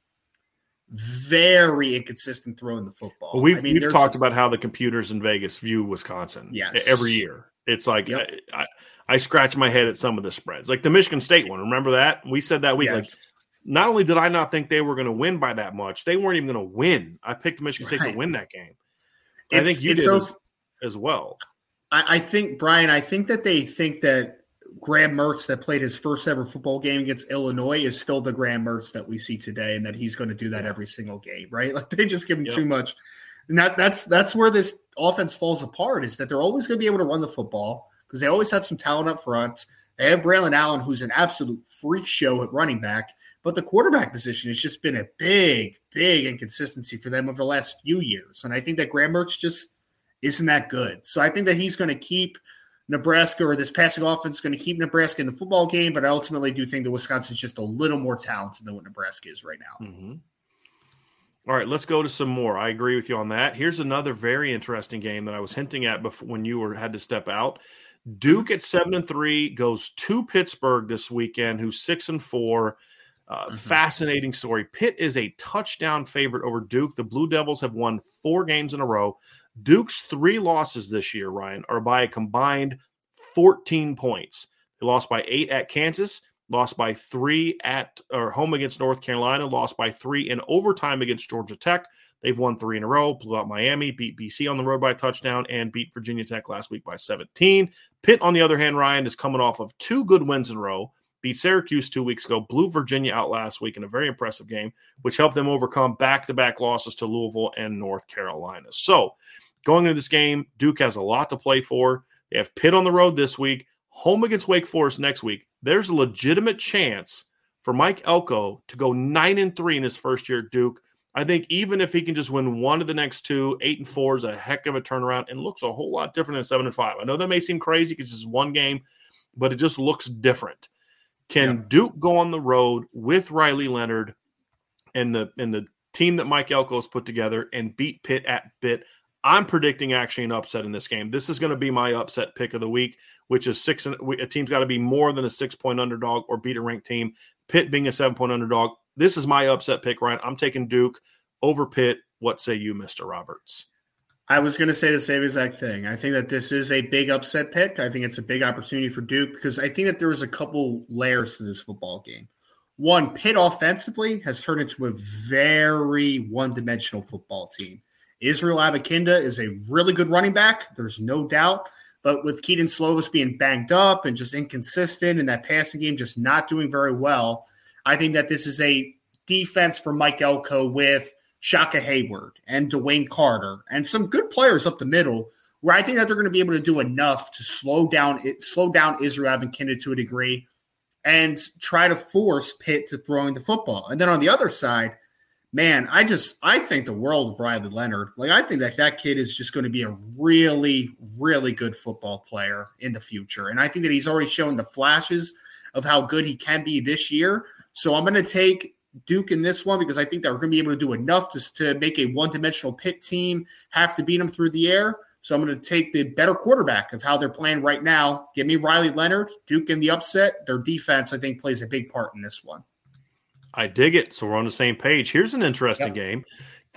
very inconsistent throwing the football. Well, we've, I mean, we've talked about how the computers in Vegas view Wisconsin yes. every year. It's like yep. I, I, I, scratch my head at some of the spreads, like the Michigan State one. Remember that we said that week. Yes. Like, not only did I not think they were going to win by that much, they weren't even going to win. I picked Michigan right. State to win that game. I think you did so, as, as, well. I, I think Brian. I think that they think that Graham Mertz that played his first ever football game against Illinois is still the Graham Mertz that we see today, and that he's going to do that every single game, right? Like they just give him yep. too much. And that, that's that's where this offense falls apart is that they're always going to be able to run the football because they always have some talent up front. They have Braelon Allen, who's an absolute freak show at running back, but the quarterback position has just been a big, big inconsistency for them over the last few years. And I think that Graham Mertz just isn't that good. So I think that he's going to keep – Nebraska or this passing offense is going to keep Nebraska in the football game, but I ultimately do think that Wisconsin's just a little more talented than what Nebraska is right now. Mm-hmm. All right, let's go to some more. I agree with you on that. Here's another very interesting game that I was hinting at before when you were had to step out. Duke at seven and three goes to Pittsburgh this weekend, who's six and four. Uh, mm-hmm. Fascinating story. Pitt is a touchdown favorite over Duke. The Blue Devils have won four games in a row. Duke's three losses this year, Ryan, are by a combined 14 points. They lost by eight at Kansas, lost by three at or home against North Carolina, lost by three in overtime against Georgia Tech, They've won three in a row, blew out Miami, beat BC on the road by a touchdown, and beat Virginia Tech last week by 17. Pitt, on the other hand, Ryan is coming off of two good wins in a row. Beat Syracuse two weeks ago, blew Virginia out last week in a very impressive game, which helped them overcome back to back losses to Louisville and North Carolina. So, going into this game, Duke has a lot to play for. They have Pitt on the road this week, home against Wake Forest next week. There's a legitimate chance for Mike Elko to go nine and three in his first year at Duke. I think even if he can just win one of the next two, eight and four is a heck of a turnaround and looks a whole lot different than seven and five. I know that may seem crazy because it's just one game, but it just looks different. Can yeah. Duke go on the road with Riley Leonard and the and the team that Mike Elko has put together and beat Pitt at Pitt? I'm predicting actually an upset in this game. This is going to be my upset pick of the week, which is six. And, A team's got to be more than a six point underdog or beat a ranked team. Pitt being a seven point underdog. This is my upset pick, Ryan. I'm taking Duke over Pitt. What say you, Mister Roberts? I was going to say the same exact thing. I think that this is a big upset pick. I think it's a big opportunity for Duke because I think that there was a couple layers to this football game. One, Pitt offensively has turned into a very one dimensional football team. Israel Abanikanda is a really good running back. There's no doubt. But with Kedon Slovis being banged up and just inconsistent and that passing game just not doing very well, I think that this is a defense for Mike Elko with Shaka Heyward and DeWayne Carter and some good players up the middle where I think that they're going to be able to do enough to slow down it, slow down Israel Abanikanda to a degree and try to force Pitt to throwing the football. And then on the other side, man, I just I think the world of Riley Leonard. Like I think that that kid is just going to be a really really good football player in the future, and I think that he's already shown the flashes of how good he can be this year. So I'm going to take Duke in this one because I think that we're going to be able to do enough to, to make a one dimensional Pitt team have to beat them through the air. So I'm going to take the better quarterback of how they're playing right now. Give me Riley Leonard, Duke in the upset. Their defense, I think, plays a big part in this one. I dig it. So we're on the same page. Here's an interesting yep. game.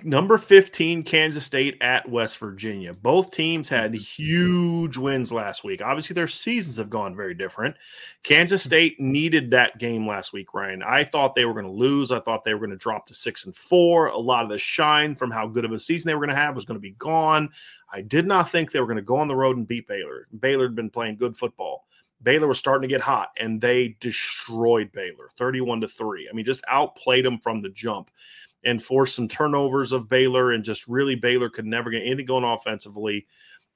Number 15, Kansas State at West Virginia. Both teams had mm-hmm. huge wins last week. Obviously, their seasons have gone very different. Kansas mm-hmm. State needed that game last week, Ryan. I thought they were going to lose. I thought they were going to drop to six and four. A lot of the shine from how good of a season they were going to have was going to be gone. I did not think they were going to go on the road and beat Baylor. Baylor had been playing good football. Baylor was starting to get hot and they destroyed Baylor 31 to 3. I mean, just outplayed them from the jump and forced some turnovers of Baylor and just really Baylor could never get anything going offensively.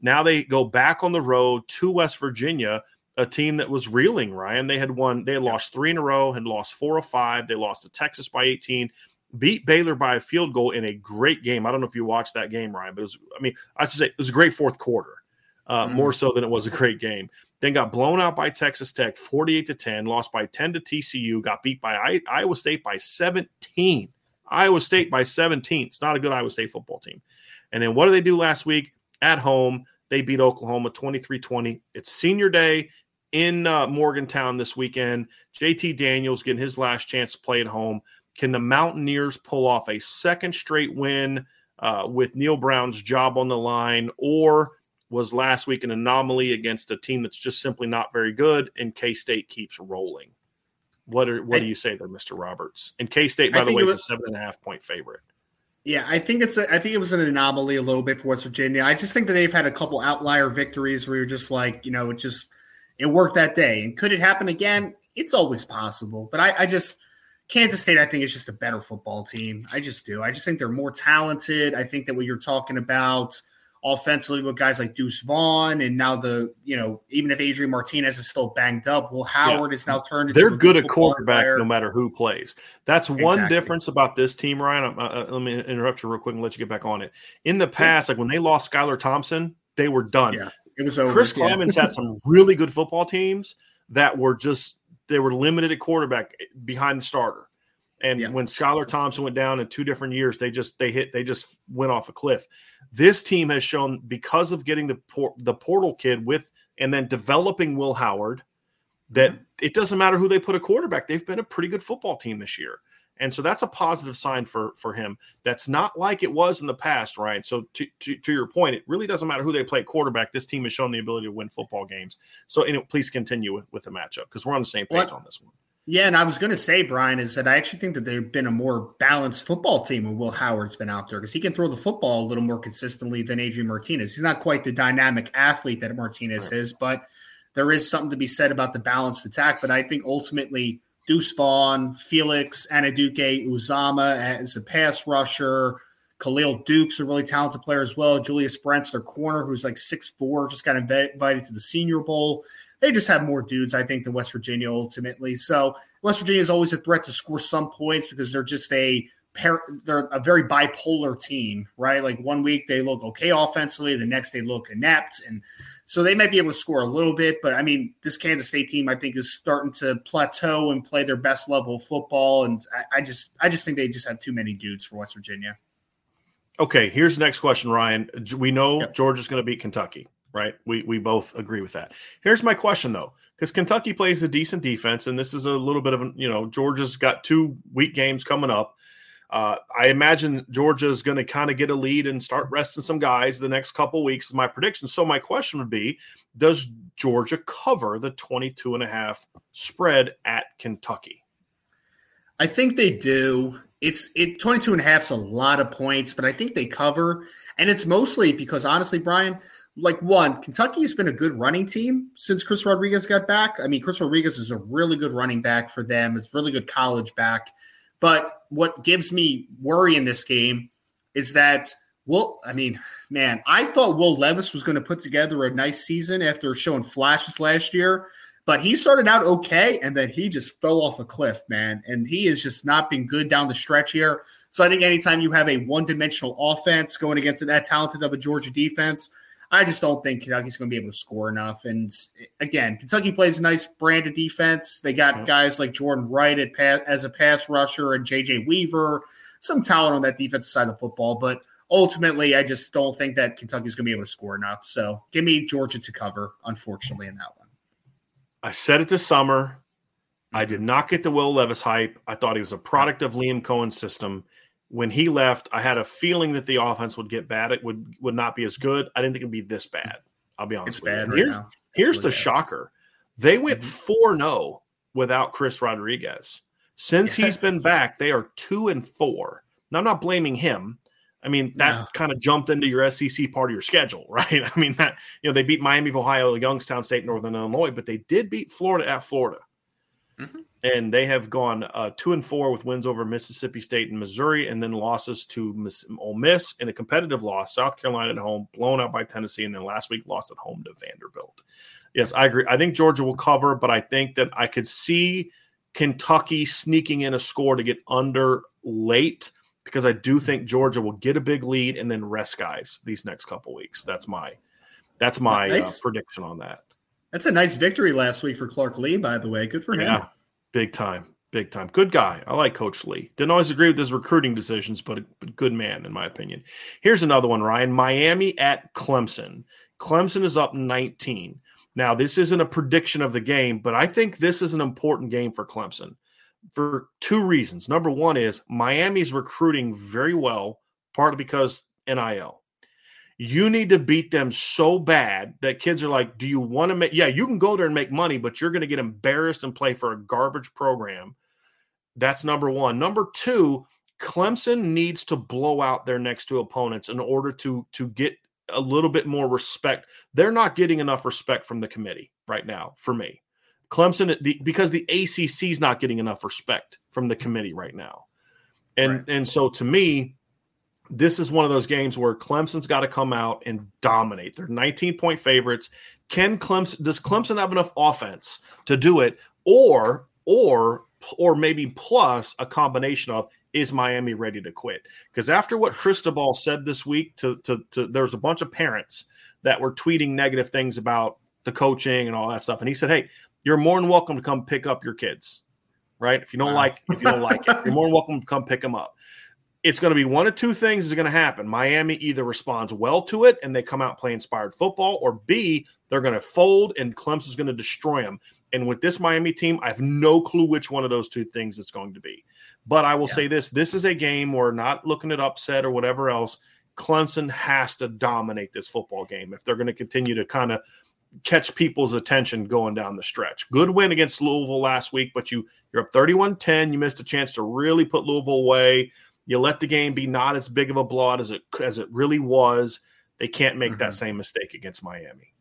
Now they go back on the road to West Virginia, a team that was reeling, Ryan. They had won, they had lost three in a row, had lost four or five. They lost to Texas by 18 beat Baylor by a field goal in a great game. I don't know if you watched that game, Ryan, but it was, I mean, I should say it was a great fourth quarter, uh, mm more so than it was a great game then got blown out by Texas Tech 48 to 10, lost by 10 to TCU, got beat by I- Iowa State by 17. Iowa State by 17. It's not a good Iowa State football team. And then what did they do last week at home? They beat Oklahoma 23 20. It's senior day in uh, Morgantown this weekend. JT Daniels getting his last chance to play at home. Can the Mountaineers pull off a second straight win uh, with Neal Brown's job on the line, or was last week an anomaly against a team that's just simply not very good, and K State keeps rolling. What are what I, do you say there, Mister Roberts? And K State, by the way, was, is a seven and a half point favorite. Yeah, I think it's a, I think it was an anomaly a little bit for West Virginia. I just think that they've had a couple outlier victories where you're just like, you know, it just it worked that day. And could it happen again? It's always possible. But I, I just Kansas State, I think, is just a better football team. I just do. I just think they're more talented. I think that what you're talking about offensively with guys like Deuce Vaughn and now the, you know, even if Adrian Martinez is still banged up, Will Howard yeah. is now turned They're good at quarterback player. no matter who plays. That's one exactly. difference about this team, Ryan. Uh, uh, let me interrupt you real quick and let you get back on it. In the past, yeah. like when they lost Skylar Thompson, they were done. Yeah, it was over. Chris yeah. Klieman's had some really good football teams that were just they were limited at quarterback behind the starter. And when Skylar Thompson went down in two different years, they just they hit they just went off a cliff. This team has shown because of getting the por- the portal kid with and then developing Will Howard that mm-hmm. it doesn't matter who they put a quarterback. They've been a pretty good football team this year. And so that's a positive sign for for him. That's not like it was in the past, right? So to, to, to your point, it really doesn't matter who they play quarterback. This team has shown the ability to win football games. So please continue with, with the matchup because we're on the same page on this one. Yeah, and I was going to say, Brian, is that I actually think that they've been a more balanced football team when Will Howard's been out there because he can throw the football a little more consistently than Adrian Martinez. He's not quite the dynamic athlete that Martinez is, but there is something to be said about the balanced attack. But I think ultimately, Deuce Vaughn, Felix, Anudike, Uzomah as a pass rusher, Khalid Duke's a really talented player as well. Julius Brents, their corner, who's like six four, just got invited to the Senior Bowl they just have more dudes, I think, than West Virginia ultimately. So West Virginia is always a threat to score some points because they're just a they're a very bipolar team, right? Like one week they look okay offensively, the next they look inept, and so they might be able to score a little bit. But I mean, this Kansas State team, I think, is starting to plateau and play their best level of football, and I, I just I just think they just have too many dudes for West Virginia. Okay, here's the next question, Ryan. We know yep. Georgia's going to beat Kentucky right? We we both agree with that. Here's my question though, because Kentucky plays a decent defense, and this is a little bit of a you know Georgia's got two week games coming up. Uh, I imagine Georgia is going to kind of get a lead and start resting some guys the next couple weeks. Is my prediction. So my question would be: Does Georgia cover the 22 and a half spread at Kentucky? I think they do. It's it 22 and a half is a lot of points, but I think they cover. And it's mostly because honestly, Brian, like one, Kentucky's been a good running team since Chris Rodriguez got back. I mean, Chris Rodriguez is a really good running back for them. It's really good college back. But what gives me worry in this game is that well, I mean, man, I thought Will Levis was going to put together a nice season after showing flashes last year, but he started out okay and then he just fell off a cliff, man. And he has just not been good down the stretch here. So I think anytime you have a one-dimensional offense going against that talented of a Georgia defense, I just don't think Kentucky's going to be able to score enough. And again, Kentucky plays a nice brand of defense. They got guys like Jordan Wright at pass, as a pass rusher and JJ Weaver, some talent on that defensive side of the football. But ultimately, I just don't think that Kentucky's going to be able to score enough. So give me Georgia to cover, unfortunately, in that one. I said it this summer. I mm-hmm. did not get the Will Levis hype. I thought he was a product of Liam Coen's system when he left, I had a feeling that the offense would get bad. It would would not be as good. I didn't think it'd be this bad. I'll be honest. It's bad right here's, now. Here's the bad. shocker: they went mm-hmm. 4 mm-hmm. 0 without Chris Rodriguez. Since yes. he's been back, they are two and four. Now I'm not blaming him. I mean, that no. kind of jumped into your SEC part of your schedule, right? I mean, that you know they beat Miami of Ohio, Youngstown State, Northern Illinois, but they did beat Florida at Florida. Mm-hmm and they have gone uh, two and four with wins over Mississippi State and Missouri, and then losses to Miss, Ole Miss in a competitive loss. South Carolina at home, blown out by Tennessee, and then last week lost at home to Vanderbilt. Yes, I agree. I think Georgia will cover, but I think that I could see Kentucky sneaking in a score to get under late because I do think Georgia will get a big lead and then rest guys these next couple weeks. That's my that's my nice. uh, prediction on that. That's a nice victory last week for Clark Lea, by the way. Good for him. Yeah, Big time. Big time. Good guy. I like Coach Lea. Didn't always agree with his recruiting decisions, but but good man, in my opinion. Here's another one, Ryan. Miami at Clemson. Clemson is up 19. Now, this isn't a prediction of the game, but I think this is an important game for Clemson for two reasons. Number one is Miami's recruiting very well, partly because NIL you need to beat them so bad that kids are like, Do you want to make? Yeah, you can go there and make money, but you're going to get embarrassed and play for a garbage program. That's number one. Number two, Clemson needs to blow out their next two opponents in order to to get a little bit more respect. They're not getting enough respect from the committee right now for me. Clemson, the, because the ACC is not getting enough respect from the committee right now, and right. and so to me, this is one of those games where Clemson's got to come out and dominate. They're 19 point favorites. Can Clemson does Clemson have enough offense to do it, or or or maybe plus a combination of is Miami ready to quit? Because after what Cristobal said this week, to, to to there was a bunch of parents that were tweeting negative things about the coaching and all that stuff, and he said, "Hey, you're more than welcome to come pick up your kids." Right? If you don't wow. like if you don't like it, you're more than welcome to come pick them up it's going to be one of two things is going to happen. Miami either responds well to it and they come out play inspired football, or B, they're going to fold and Clemson's going to destroy them. And with this Miami team, I have no clue which one of those two things it's going to be. But I will yeah. say this this is a game where not looking at upset or whatever else. Clemson has to dominate this football game if they're going to continue to kind of catch people's attention going down the stretch. Good win against Louisville last week, but you you're up 31-10. You missed a chance to really put Louisville away. You let the game be not as big of a blowout as it as it really was. They can't make mm-hmm. that same mistake against Miami.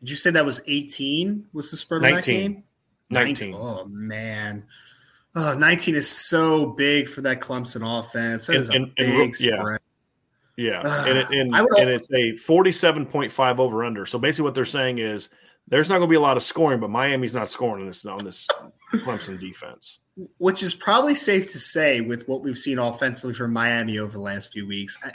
Did you say that was 18? Was the spread 19. of that game? 19. 19. Oh man. Oh, 19 is so big for that Clemson offense. That and, is a and, big and, spread. Yeah, uh, and, it, and, and it's a 47.5 over under. So basically, what they're saying is there's not going to be a lot of scoring, but Miami's not scoring on this on this Clemson defense. Which is probably safe to say with what we've seen offensively from Miami over the last few weeks. I,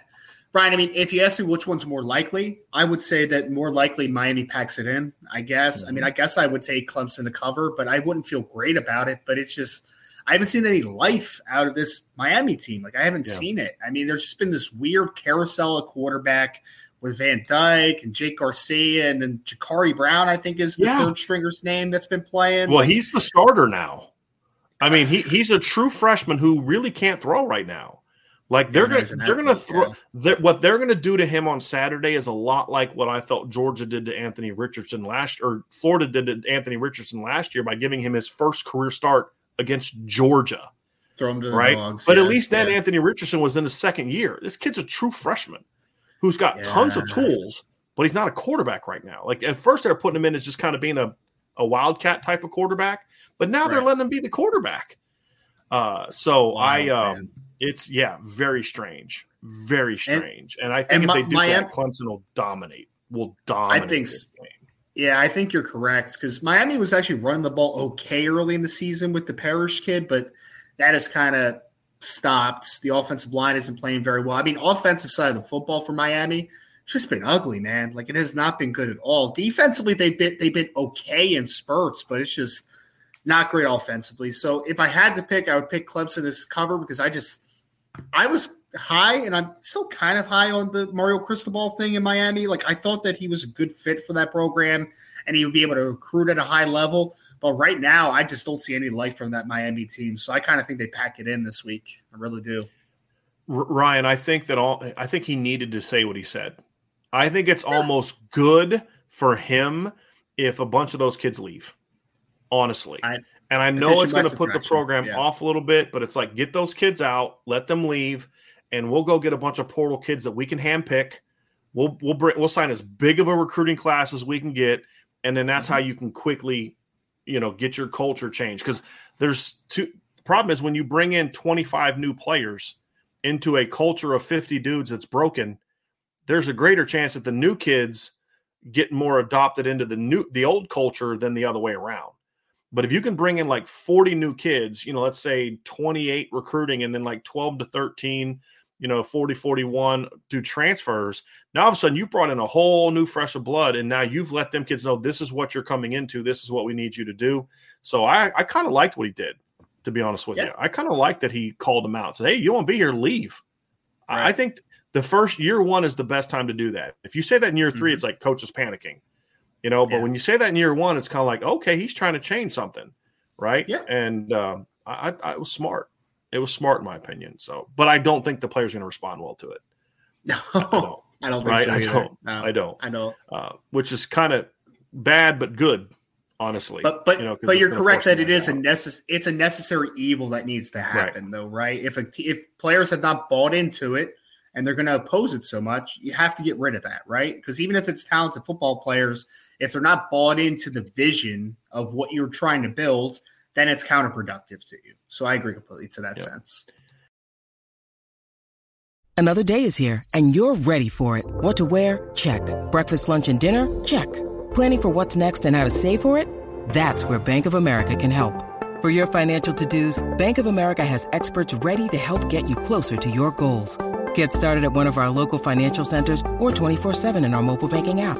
Brian, I mean, if you ask me which one's more likely, I would say that more likely Miami packs it in. I guess. Mm-hmm. I mean, I guess I would take Clemson to cover, but I wouldn't feel great about it. But it's just I haven't seen any life out of this Miami team. Like I haven't yeah. seen it. I mean, there's just been this weird carousel of quarterback with Van Dyke and Jake Garcia, and then Jacurri Brown. I think is the yeah. third stringer's name that's been playing. Well, he's the starter now. I mean, he, he's a true freshman who really can't throw right now. Like they're gonna they're gonna throw yeah. what they're gonna do to him on Saturday is a lot like what I felt Georgia did to Anthony Richardson last or Florida did to Anthony Richardson last year by giving him his first career start against Georgia. Throw him to the right? dogs. But yeah, at least then. Anthony Richardson was in his second year. This kid's a true freshman who's got yeah. tons of tools, but he's not a quarterback right now. Like at first they're putting him in as just kind of being a, a wildcat type of quarterback, but now right. they're letting him be the quarterback. Uh, so wow, I um man. it's yeah, very strange. Very strange. And, and I think if my, they do that, Clemson will dominate. Will dominate. I think yeah, I think you're correct because Miami was actually running the ball okay early in the season with the Parrish kid, but that has kind of stopped. The offensive line isn't playing very well. I mean, offensive side of the football for Miami, it's just been ugly, man. Like it has not been good at all. Defensively, they've been they've been okay in spurts, but it's just not great offensively. So if I had to pick, I would pick Clemson as cover because I just I was high, and I'm still kind of high on the Mario Cristobal thing in Miami. Like I thought that he was a good fit for that program, and he would be able to recruit at a high level. But right now, I just don't see any life from that Miami team. So I kind of think they pack it in this week. I really do. Ryan, I think that all. I think he needed to say what he said. I think it's yeah. almost good for him if a bunch of those kids leave. Honestly, I, and I know it's going to put the program yeah. off a little bit, but it's like get those kids out, let them leave and we'll go get a bunch of portal kids that we can handpick. We'll we'll bring we'll sign as big of a recruiting class as we can get, and then that's mm-hmm. how you can quickly, you know, get your culture changed. Because there's two the problem is when you bring in 25 new players into a culture of 50 dudes that's broken, there's a greater chance that the new kids get more adopted into the new the old culture than the other way around. But if you can bring in like 40 new kids, you know, let's say 28 recruiting and then like 12 to 13 you know 40 41 do transfers now all of a sudden you brought in a whole new fresh of blood and now you've let them kids know this is what you're coming into this is what we need you to do so i i kind of liked what he did to be honest with yeah. you i kind of liked that he called them out said hey you want to be here leave right. I, think the first year one is the best time to do that if you say that in year 3 mm-hmm. it's like coach is panicking you know but yeah. when you say that in year one it's kind of like okay he's trying to change something right yeah and uh, I, I was smart it was smart in my opinion. So, but I don't think the player's going to respond well to it. No, I don't. I don't right? so I don't. No, I don't. I don't. Uh, which is kind of bad, but good, honestly. But but you know, but you're correct that it is a necess- It's a necessary evil that needs to happen, right. though, right? If a t- if players have not bought into it and they're going to oppose it so much, you have to get rid of that, right? Because even if it's talented football players, if they're not bought into the vision of what you're trying to build, then it's counterproductive to you. So I agree completely to that yep. sense. Another day is here and you're ready for it. What to wear? Check. Breakfast, lunch, and dinner? Check. Planning for what's next and how to save for it? That's where Bank of America can help. For your financial to-dos, Bank of America has experts ready to help get you closer to your goals. Get started at one of our local financial centers or 24-7 in our mobile banking app.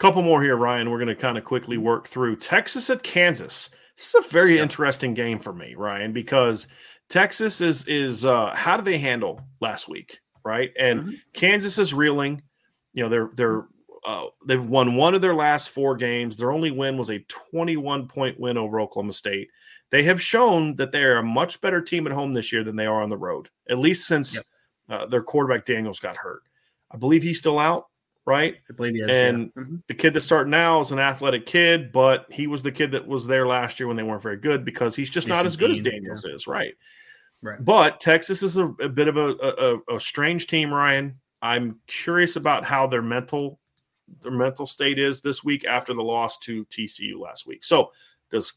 Couple more here, Ryan. We're going to kind of quickly work through Texas at Kansas. This is a very yeah. interesting game for me, Ryan, because Texas is is uh, how do they handle last week, right? And mm-hmm. Kansas is reeling. You know, they're they're uh, they've won one of their last four games. Their only win was a 21 point win over Oklahoma State. They have shown that they are a much better team at home this year than they are on the road, at least since yep. uh, their quarterback Daniels got hurt. I believe he's still out right? I believe he is. And yeah. mm-hmm. the kid that's starting now is an athletic kid, but he was the kid that was there last year when they weren't very good because he's just not as good as Daniels yeah. is, right? Right. But Texas is a, a bit of a, a, a, strange team, Ryan. I'm curious about how their mental their mental state is this week after the loss to TCU last week. So, does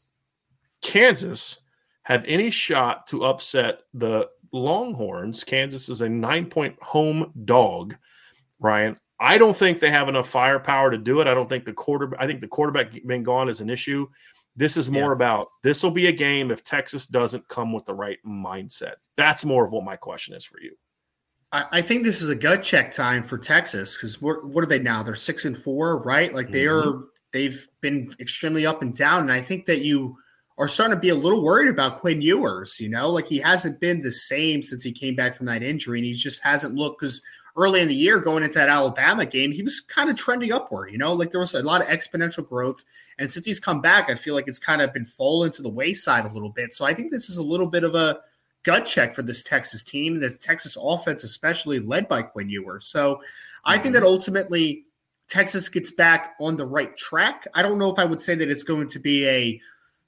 Kansas have any shot to upset the Longhorns? Kansas is a nine point home dog. Ryan, I don't think they have enough firepower to do it. I don't think the quarter. I think the quarterback being gone is an issue. This is more yeah. about this will be a game if Texas doesn't come with the right mindset. That's more of what my question is for you. I, I think this is a gut check time for Texas because what, are they now? They're six and four, right? Like they mm-hmm. are. They've been extremely up and down, and I think that you are starting to be a little worried about Quinn Ewers. You know, like he hasn't been the same since he came back from that injury, and he just hasn't looked because early in the year going into that Alabama game, he was kind of trending upward, you know, like there was a lot of exponential growth. And since he's come back, I feel like it's kind of been fallen to the wayside a little bit. So I think this is a little bit of a gut check for this Texas team, this Texas offense, especially led by Quinn Ewers. So I think that mm-hmm. ultimately Texas gets back on the right track. I don't know if I would say that it's going to be a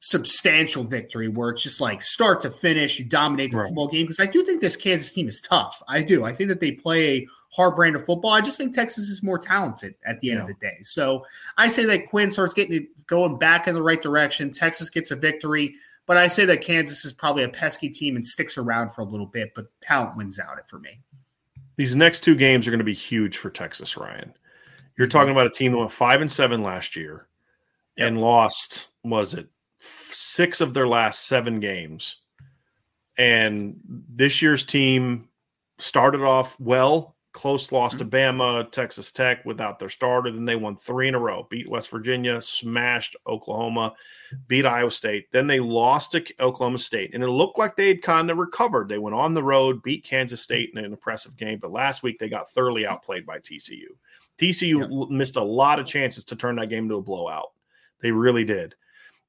substantial victory where it's just like start to finish, you dominate the right. football game. Because I do think this Kansas team is tough. I do. I think that they play a hard brand of football. I just think Texas is more talented at the end yeah. of the day. So I say that Quinn starts getting it going back in the right direction. Texas gets a victory. But I say that Kansas is probably a pesky team and sticks around for a little bit, but talent wins out it for me. These next two games are going to be huge for Texas, Ryan. You're talking mm-hmm. about a team that went five and seven last year yep. and lost, was it six of their last seven games. And this year's team started off well, close loss mm-hmm. to Bama, Texas Tech without their starter. Then they won three in a row, beat West Virginia, smashed Oklahoma, beat Iowa State. Then they lost to Oklahoma State. And it looked like they had kind of recovered. They went on the road, beat Kansas State in an impressive game. But last week they got thoroughly outplayed by TCU. TCU yeah. missed a lot of chances to turn that game into a blowout. They really did.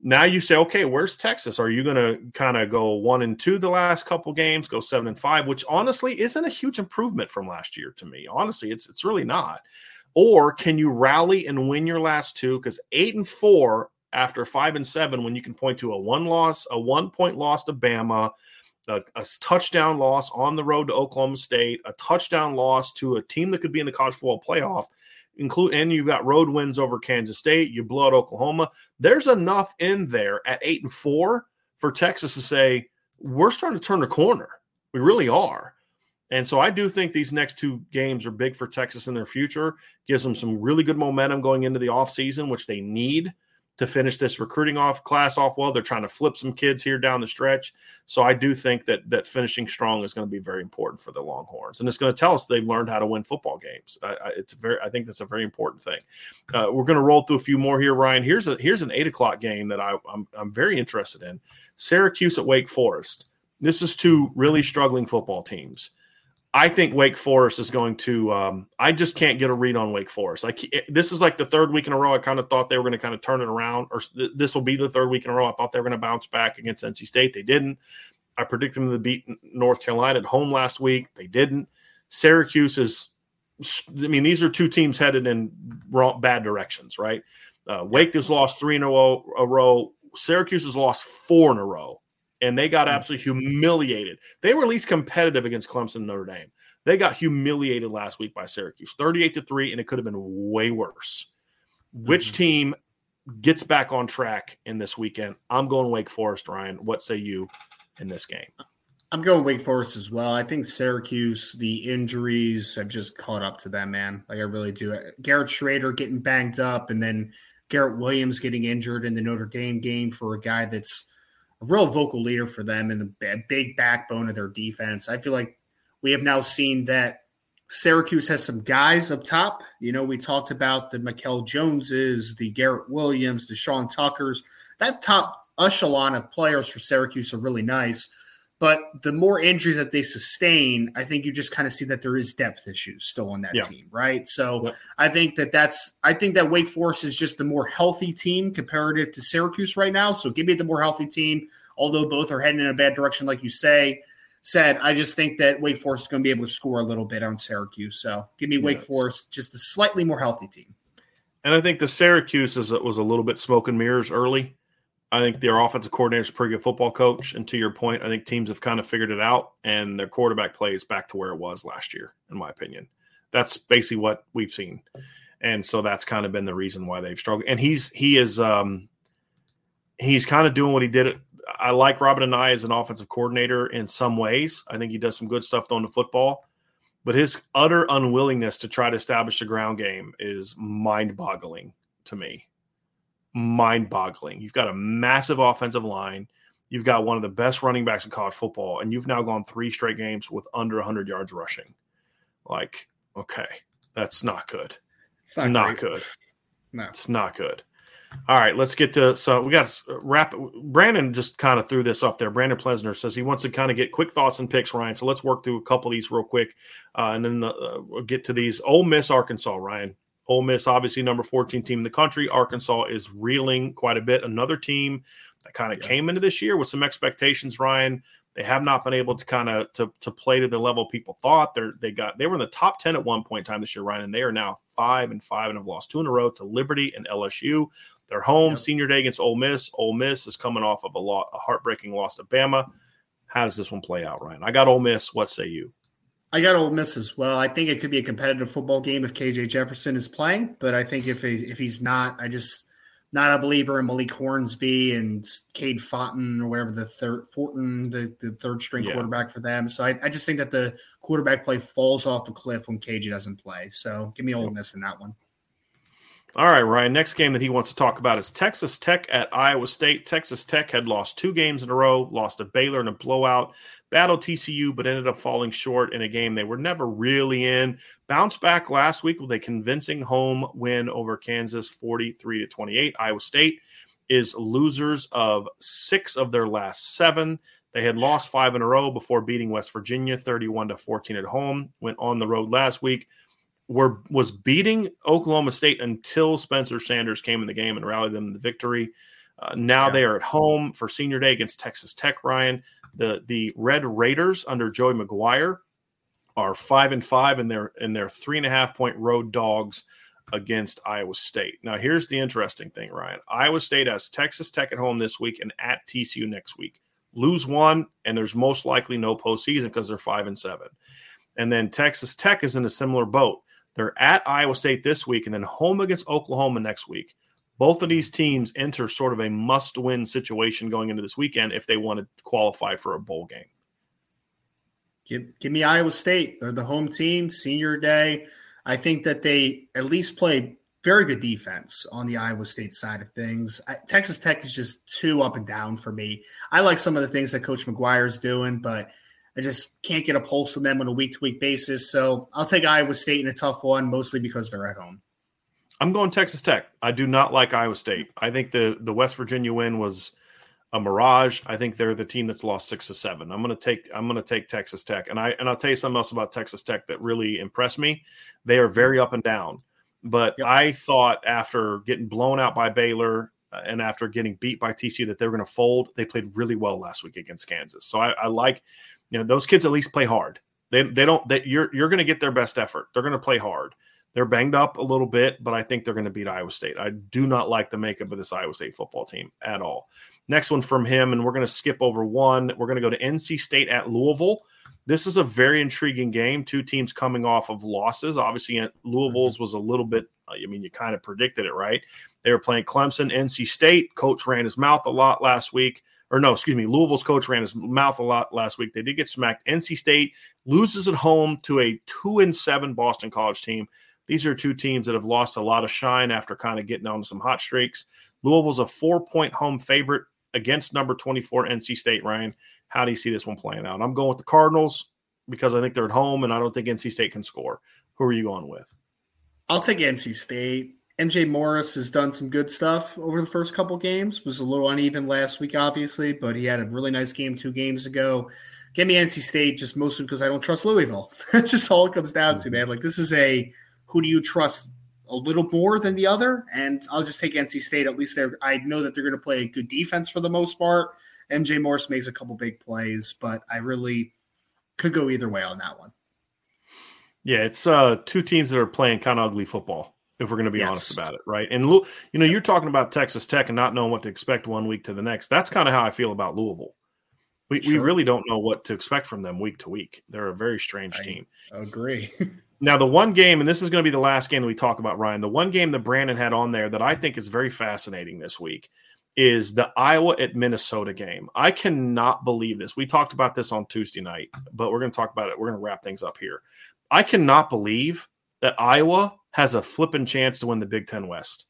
Now you say, okay, where's Texas? Are you going to kind of go one and two the last couple games, go seven and five, which honestly isn't a huge improvement from last year to me. Honestly, it's it's really not. Or can you rally and win your last two? Because eight and four after five and seven, when you can point to a one loss, a one point loss to Bama, a, a, touchdown loss on the road to Oklahoma State, a touchdown loss to a team that could be in the college football playoff include and you've got road wins over Kansas State, you blow out Oklahoma. There's enough in there at eight and four for Texas to say, we're starting to turn the corner. We really are. And so I do think these next two games are big for Texas in their future. Gives them some really good momentum going into the offseason, which they need to finish this recruiting off class off well. They're trying to flip some kids here down the stretch. So I do think that that finishing strong is going to be very important for the Longhorns, and it's going to tell us they've learned how to win football games. I, I, it's very, I think that's a very important thing. Uh, we're going to roll through a few more here, Ryan. Here's a here's an eight o'clock game that I, I'm I'm very interested in. Syracuse at Wake Forest. This is two really struggling football teams. I think Wake Forest is going to. Um, I just can't get a read on Wake Forest. Like this is like the third week in a row. I kind of thought they were going to kind of turn it around, or th- this will be the third week in a row. I thought they were going to bounce back against NC State. They didn't. I predicted them to beat North Carolina at home last week. They didn't. Syracuse is. I mean, these are two teams headed in wrong, bad directions, right? Uh, Wake has lost three in a row, a row. Syracuse has lost four in a row and they got hmm. absolutely humiliated. They were at least competitive against Clemson Notre Dame. They got humiliated last week by Syracuse, 38 to 3, and it could have been way worse. Which mm-hmm. team gets back on track in this weekend? I'm going Wake Forest, Ryan. What say you in this game? I'm going Wake Forest as well. I think Syracuse, the injuries have just caught up to them, man. Like I really do. Garrett Shrader getting banged up, and then Garrett Williams getting injured in the Notre Dame game for a guy that's a real vocal leader for them and a big backbone of their defense. I feel like we have now seen that Syracuse has some guys up top. You know, we talked about the Mikel Joneses, the Garrett Williams, the Sean Tuckers. That top echelon of players for Syracuse are really nice. But the more injuries that they sustain, I think you just kind of see that there is depth issues still on that yeah. team, right? So yeah. I think that that's I think that Wake Forest is just the more healthy team comparative to Syracuse right now. So give me the more healthy team, although both are heading in a bad direction, like you say. Said I just think that Wake Forest is going to be able to score a little bit on Syracuse. So give me Wake Forest, just a slightly more healthy team. And I think the Syracuse is, was a little bit smoke and mirrors early. I think their offensive coordinator is a pretty good football coach. And to your point, I think teams have kind of figured it out, and their quarterback play is back to where it was last year, in my opinion. That's basically what we've seen, and so that's kind of been the reason why they've struggled. And he's he is um he's kind of doing what he did. I like Robin Anae as an offensive coordinator in some ways. I think he does some good stuff on the football, but his utter unwillingness to try to establish a ground game is mind-boggling to me mind boggling. You've got a massive offensive line. You've got one of the best running backs in college football, and you've now gone three straight games with under 100 yards rushing. Like, okay, that's not good. It's not, not good. No, it's not good. All right, let's get to so we got wrap. Brandon just kind of threw this up there. Brandon Plesner says he wants to kind of get quick thoughts and picks, Ryan. So let's work through a couple of these real quick, uh, and then the, uh, we'll get to these. Ole Miss, Arkansas, Ryan. Ole Miss, obviously number 14 team in the country. Arkansas is reeling quite a bit. Another team that kind of yeah. came into this year with some expectations, Ryan. They have not been able to kind of to, to play to the level people thought. They're they got they were in the top 10 at one point in time this year, Ryan, and they are now five and five and have lost two in a row to Liberty and LSU. They're home yeah. senior day against Ole Miss. Ole Miss is coming off of a lot a heartbreaking loss to Bama. How does this one play out, Ryan? I got Ole Miss. What say you? I got Ole Miss as well. I think it could be a competitive football game if KJ Jefferson is playing, but I think if he, if he's not, I just not a believer in Malik Hornsby and Cade Fountain or whatever the third Fortin, the, the third string yeah. quarterback for them. So I, I, just think that the quarterback play falls off the cliff when KJ doesn't play. So give me Ole Miss in that one. All right, Ryan. Next game that he wants to talk about is Texas Tech at Iowa State. Texas Tech had lost two games in a row, lost to Baylor in a blowout, battled TCU, but ended up falling short in a game they were never really in. Bounced back last week with a convincing home win over Kansas, 43 to 28. Iowa State is losers of six of their last seven. They had lost five in a row before beating West Virginia 31 to 14 at home. Went on the road last week were was beating Oklahoma State until Spencer Sanders came in the game and rallied them to the victory. Uh, now yeah. they are at home for Senior Day against Texas Tech. Ryan, the the Red Raiders under Joey McGuire are five and five, and they're in their three and a half point road dogs against Iowa State. Now, here's the interesting thing, Ryan. Iowa State has Texas Tech at home this week and at TCU next week. Lose one, and there's most likely no postseason because they're five and seven. And then Texas Tech is in a similar boat. They're at Iowa State this week and then home against Oklahoma next week. Both of these teams enter sort of a must win situation going into this weekend if they want to qualify for a bowl game. Give, give me Iowa State. They're the home team, senior day. I think that they at least play very good defense on the Iowa State side of things. I, Texas Tech is just too up and down for me. I like some of the things that Coach McGuire is doing, but – I just can't get a pulse on them on a week to week basis. So I'll take Iowa State in a tough one, mostly because they're at home. I'm going Texas Tech. I do not like Iowa State. I think the the West Virginia win was a mirage. I think they're the team that's lost six to seven. I'm going to take I'm going to take Texas Tech, and I and I'll tell you something else about Texas Tech that really impressed me. They are very up and down, but yep. I thought after getting blown out by Baylor uh, and after getting beat by TCU that they were going to fold. They played really well last week against Kansas, so I, I like you know, those kids at least play hard. They they don't that you're you're going to get their best effort. They're going to play hard. They're banged up a little bit, but I think they're going to beat Iowa State. I do not like the makeup of this Iowa State football team at all. Next one from him, and we're going to skip over one. We're going to go to NC State at Louisville. this is a very intriguing game. Two teams coming off of losses. Obviously, Louisville's mm-hmm. was a little bit. I mean, you kind of predicted it, right? They were playing Clemson, NC State. Coach ran his mouth a lot last week. Or no, excuse me, Louisville's coach ran his mouth a lot last week. They did get smacked. NC State loses at home to a two and seven Boston College team. These are two teams that have lost a lot of shine after kind of getting on some hot streaks. Louisville's a four point home favorite against number 24 NC State, Ryan. How do you see this one playing out? I'm going with the Cardinals because I think they're at home and I don't think NC State can score. Who are you going with? I'll take NC State. MJ Morris has done some good stuff over the first couple games. Was a little uneven last week, obviously, but he had a really nice game two games ago. Give me NC State just mostly because I don't trust Louisville. That's just all it comes down to, man. Like this is a who do you trust a little more than the other? And I'll just take NC State. At least they're I know that they're going to play a good defense for the most part. MJ Morris makes a couple big plays, but I really could go either way on that one. Yeah, it's uh two teams that are playing kind of ugly football if we're going to be yes. honest about it, right? And you know, you're talking about Texas Tech and not knowing what to expect one week to the next. That's kind of how I feel about Louisville. We, sure. we really don't know what to expect from them week to week. They're a very strange I team. Agree. now, the one game, and this is going to be the last game that we talk about, Ryan. The one game that Brandon had on there that I think is very fascinating this week is the Iowa at Minnesota game. I cannot believe this. We talked about this on Tuesday night, but we're going to talk about it. We're going to wrap things up here. I cannot believe that Iowa has a flipping chance to win the Big Ten West.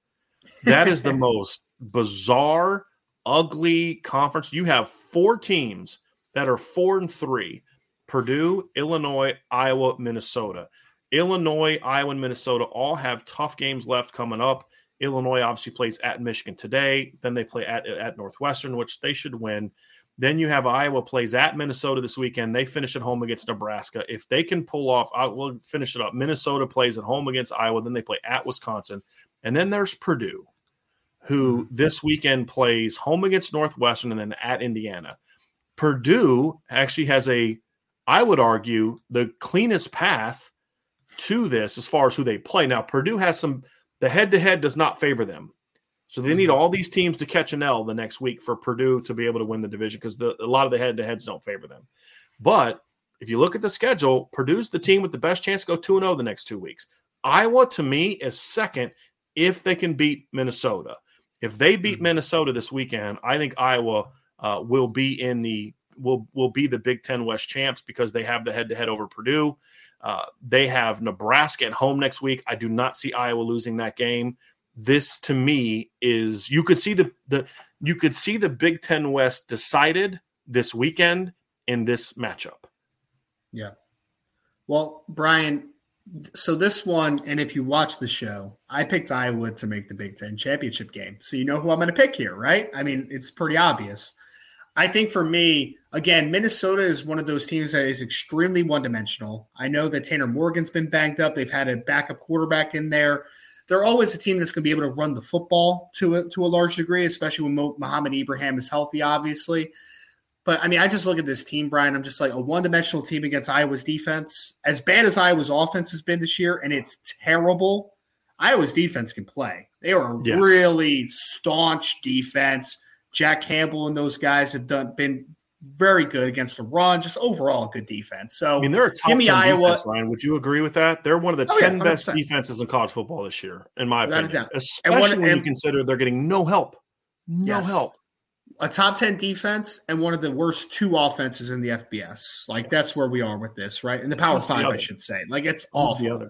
That is the most bizarre, ugly conference. You have four teams that are four and three Purdue, Illinois, Iowa, Minnesota. Illinois, Iowa, and Minnesota all have tough games left coming up. Illinois obviously plays at Michigan today. Then they play at, at Northwestern, which they should win. Then you have Iowa plays at Minnesota this weekend. They finish at home against Nebraska. If they can pull off, I will finish it up. Minnesota plays at home against Iowa. Then they play at Wisconsin. And then there's Purdue, who mm-hmm. this weekend plays home against Northwestern and then at Indiana. Purdue actually has a, I would argue, the cleanest path to this as far as who they play. Now, Purdue has some, the head to head does not favor them. So they need mm-hmm. all these teams to catch an L the next week for Purdue to be able to win the division because a lot of the head to heads don't favor them. But if you look at the schedule, Purdue's the team with the best chance to go 2 0 the next two weeks. Iowa, to me, is second if they can beat Minnesota. If they beat mm-hmm. Minnesota this weekend, I think Iowa uh, will be in the will will be the Big Ten West champs because they have the head to head over Purdue. Uh, they have Nebraska at home next week. I do not see Iowa losing that game this to me is you could see the the you could see the Big Ten West decided this weekend in this matchup. Yeah. Well, Brian, so this one, and if you watch the show, I picked Iowa to make the Big Ten championship game. So you know who I'm going to pick here, right? I mean, it's pretty obvious. I think for me, again, Minnesota is one of those teams that is extremely one dimensional. I know that Tanner Morgan's been banged up. They've had a backup quarterback in there they're always a team that's going to be able to run the football to a, to a large degree, especially when Mo- Mohamed Ibrahim is healthy, obviously. But I mean, I just look at this team, Brian. I'm just like a one dimensional team against Iowa's defense. As bad as Iowa's offense has been this year, and it's terrible, Iowa's defense can play. They are a yes. really staunch defense. Jack Campbell and those guys have done been very good against the run, just overall good defense. So I mean, they're a top give me Iowa. Defense, Ryan, would you agree with that? They're one of the oh, ten yeah, best defenses in college football this year, in my Without opinion. Especially one, when and, you consider they're getting no help, no yes, help. A top ten defense and one of the worst two offenses in the FBS. Like that's where we are with this, right? In the Power Who's Five, I should say. Like it's Who's awful.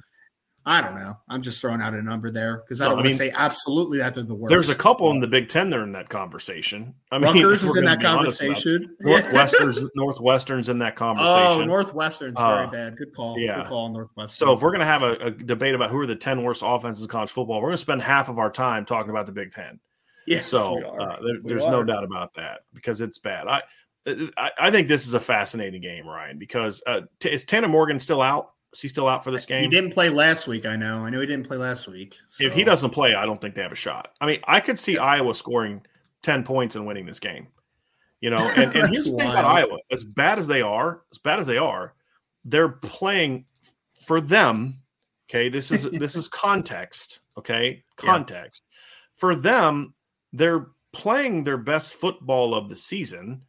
I don't know. I'm just throwing out a number there because I don't no, want I mean, to say absolutely that they're the worst. There's a couple in the Big Ten that are in that conversation. I mean, Rutgers is in that conversation. Northwestern's Northwestern's in that oh, conversation. Oh, Northwestern's uh, very bad. Good call. Yeah. Good call, Northwestern. So if we're going to have a, a, debate about who are the 10 worst offenses in college football, we're going to spend half of our time talking about the Big Ten. Yes, so uh, there, there's are. no doubt about that because it's bad. I, I, I think this is a fascinating game, Ryan, because uh, t- is Tanner Morgan still out? Is he still out for this game? He didn't play last week. I know. I know he didn't play last week. So. If he doesn't play, I don't think they have a shot. I mean, I could see Iowa scoring ten points and winning this game. You know, and, and here's the thing about Iowa: as bad as they are, as bad as they are, they're playing for them. Okay, this is this is context. Okay, context yeah. for them. They're playing their best football of the season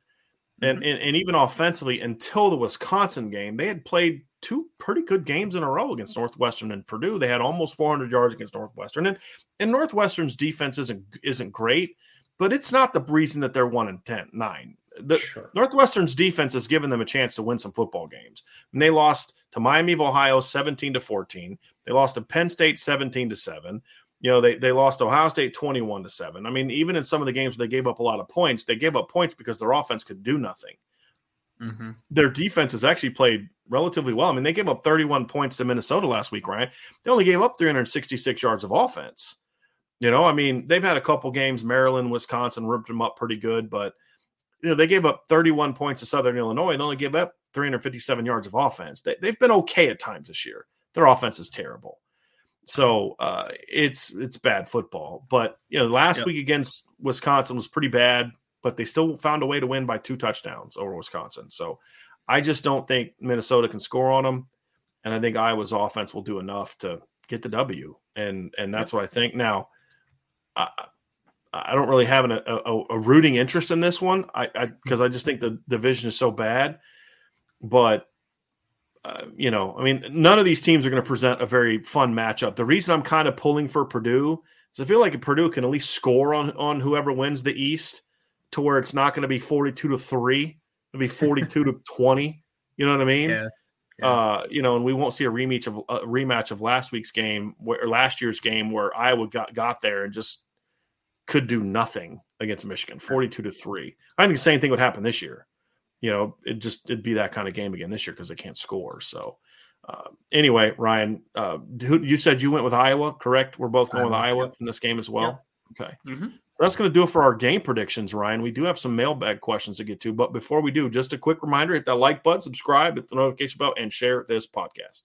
And, mm-hmm. and and even offensively, until the Wisconsin game, they had played two pretty good games in a row against Northwestern and Purdue. They had almost 400 yards against Northwestern, and and Northwestern's defense isn't isn't great, but it's not the reason that they're one and 10, nine. The Sure. Northwestern's defense has given them a chance to win some football games. And they lost to Miami of Ohio 17 to 14. They lost to Penn State 17 to 7. You know, they, they lost Ohio State 21 to 7. I mean, even in some of the games where they gave up a lot of points, they gave up points because their offense could do nothing. Mhm. Their defense has actually played relatively well. I mean, they gave up 31 points to Minnesota last week, right? They only gave up 366 yards of offense. You know, I mean, they've had a couple games. Maryland, Wisconsin ripped them up pretty good, but you know they gave up 31 points to Southern Illinois and only gave up 357 yards of offense. They, they've been okay at times this year. Their offense is terrible, so uh, it's it's bad football. But you know, last Yep. week against Wisconsin was pretty bad, but they still found a way to win by two touchdowns over Wisconsin. So I just don't think Minnesota can score on them, and I think Iowa's offense will do enough to get the W. And and that's what I think now. I, I don't really have an, a, a, rooting interest in this one. I because I, just think the division is so bad. But uh, you know, I mean, none of these teams are going to present a very fun matchup. The reason I'm kind of pulling for Purdue is I feel like Purdue can at least score on on whoever wins the East, to where it's not going to be 42 to three, it'll be 42 to 20. You know what I mean? Yeah. Yeah. Uh, you know, and we won't see a rematch of a rematch of last week's game where, or last year's game where Iowa got got there and just could do nothing against Michigan, forty-two to three. I think the same thing would happen this year. You know, it just it'd be that kind of game again this year because they can't score. So, uh, anyway, Ryan, uh, who, you said you went with Iowa, correct? We're both going with Iowa, in this game as well. Okay. Mhm. That's going to do it for our game predictions, Ryan. We do have some mailbag questions to get to, but before we do, just a quick reminder: hit that like button, subscribe, hit the notification bell, and share this podcast.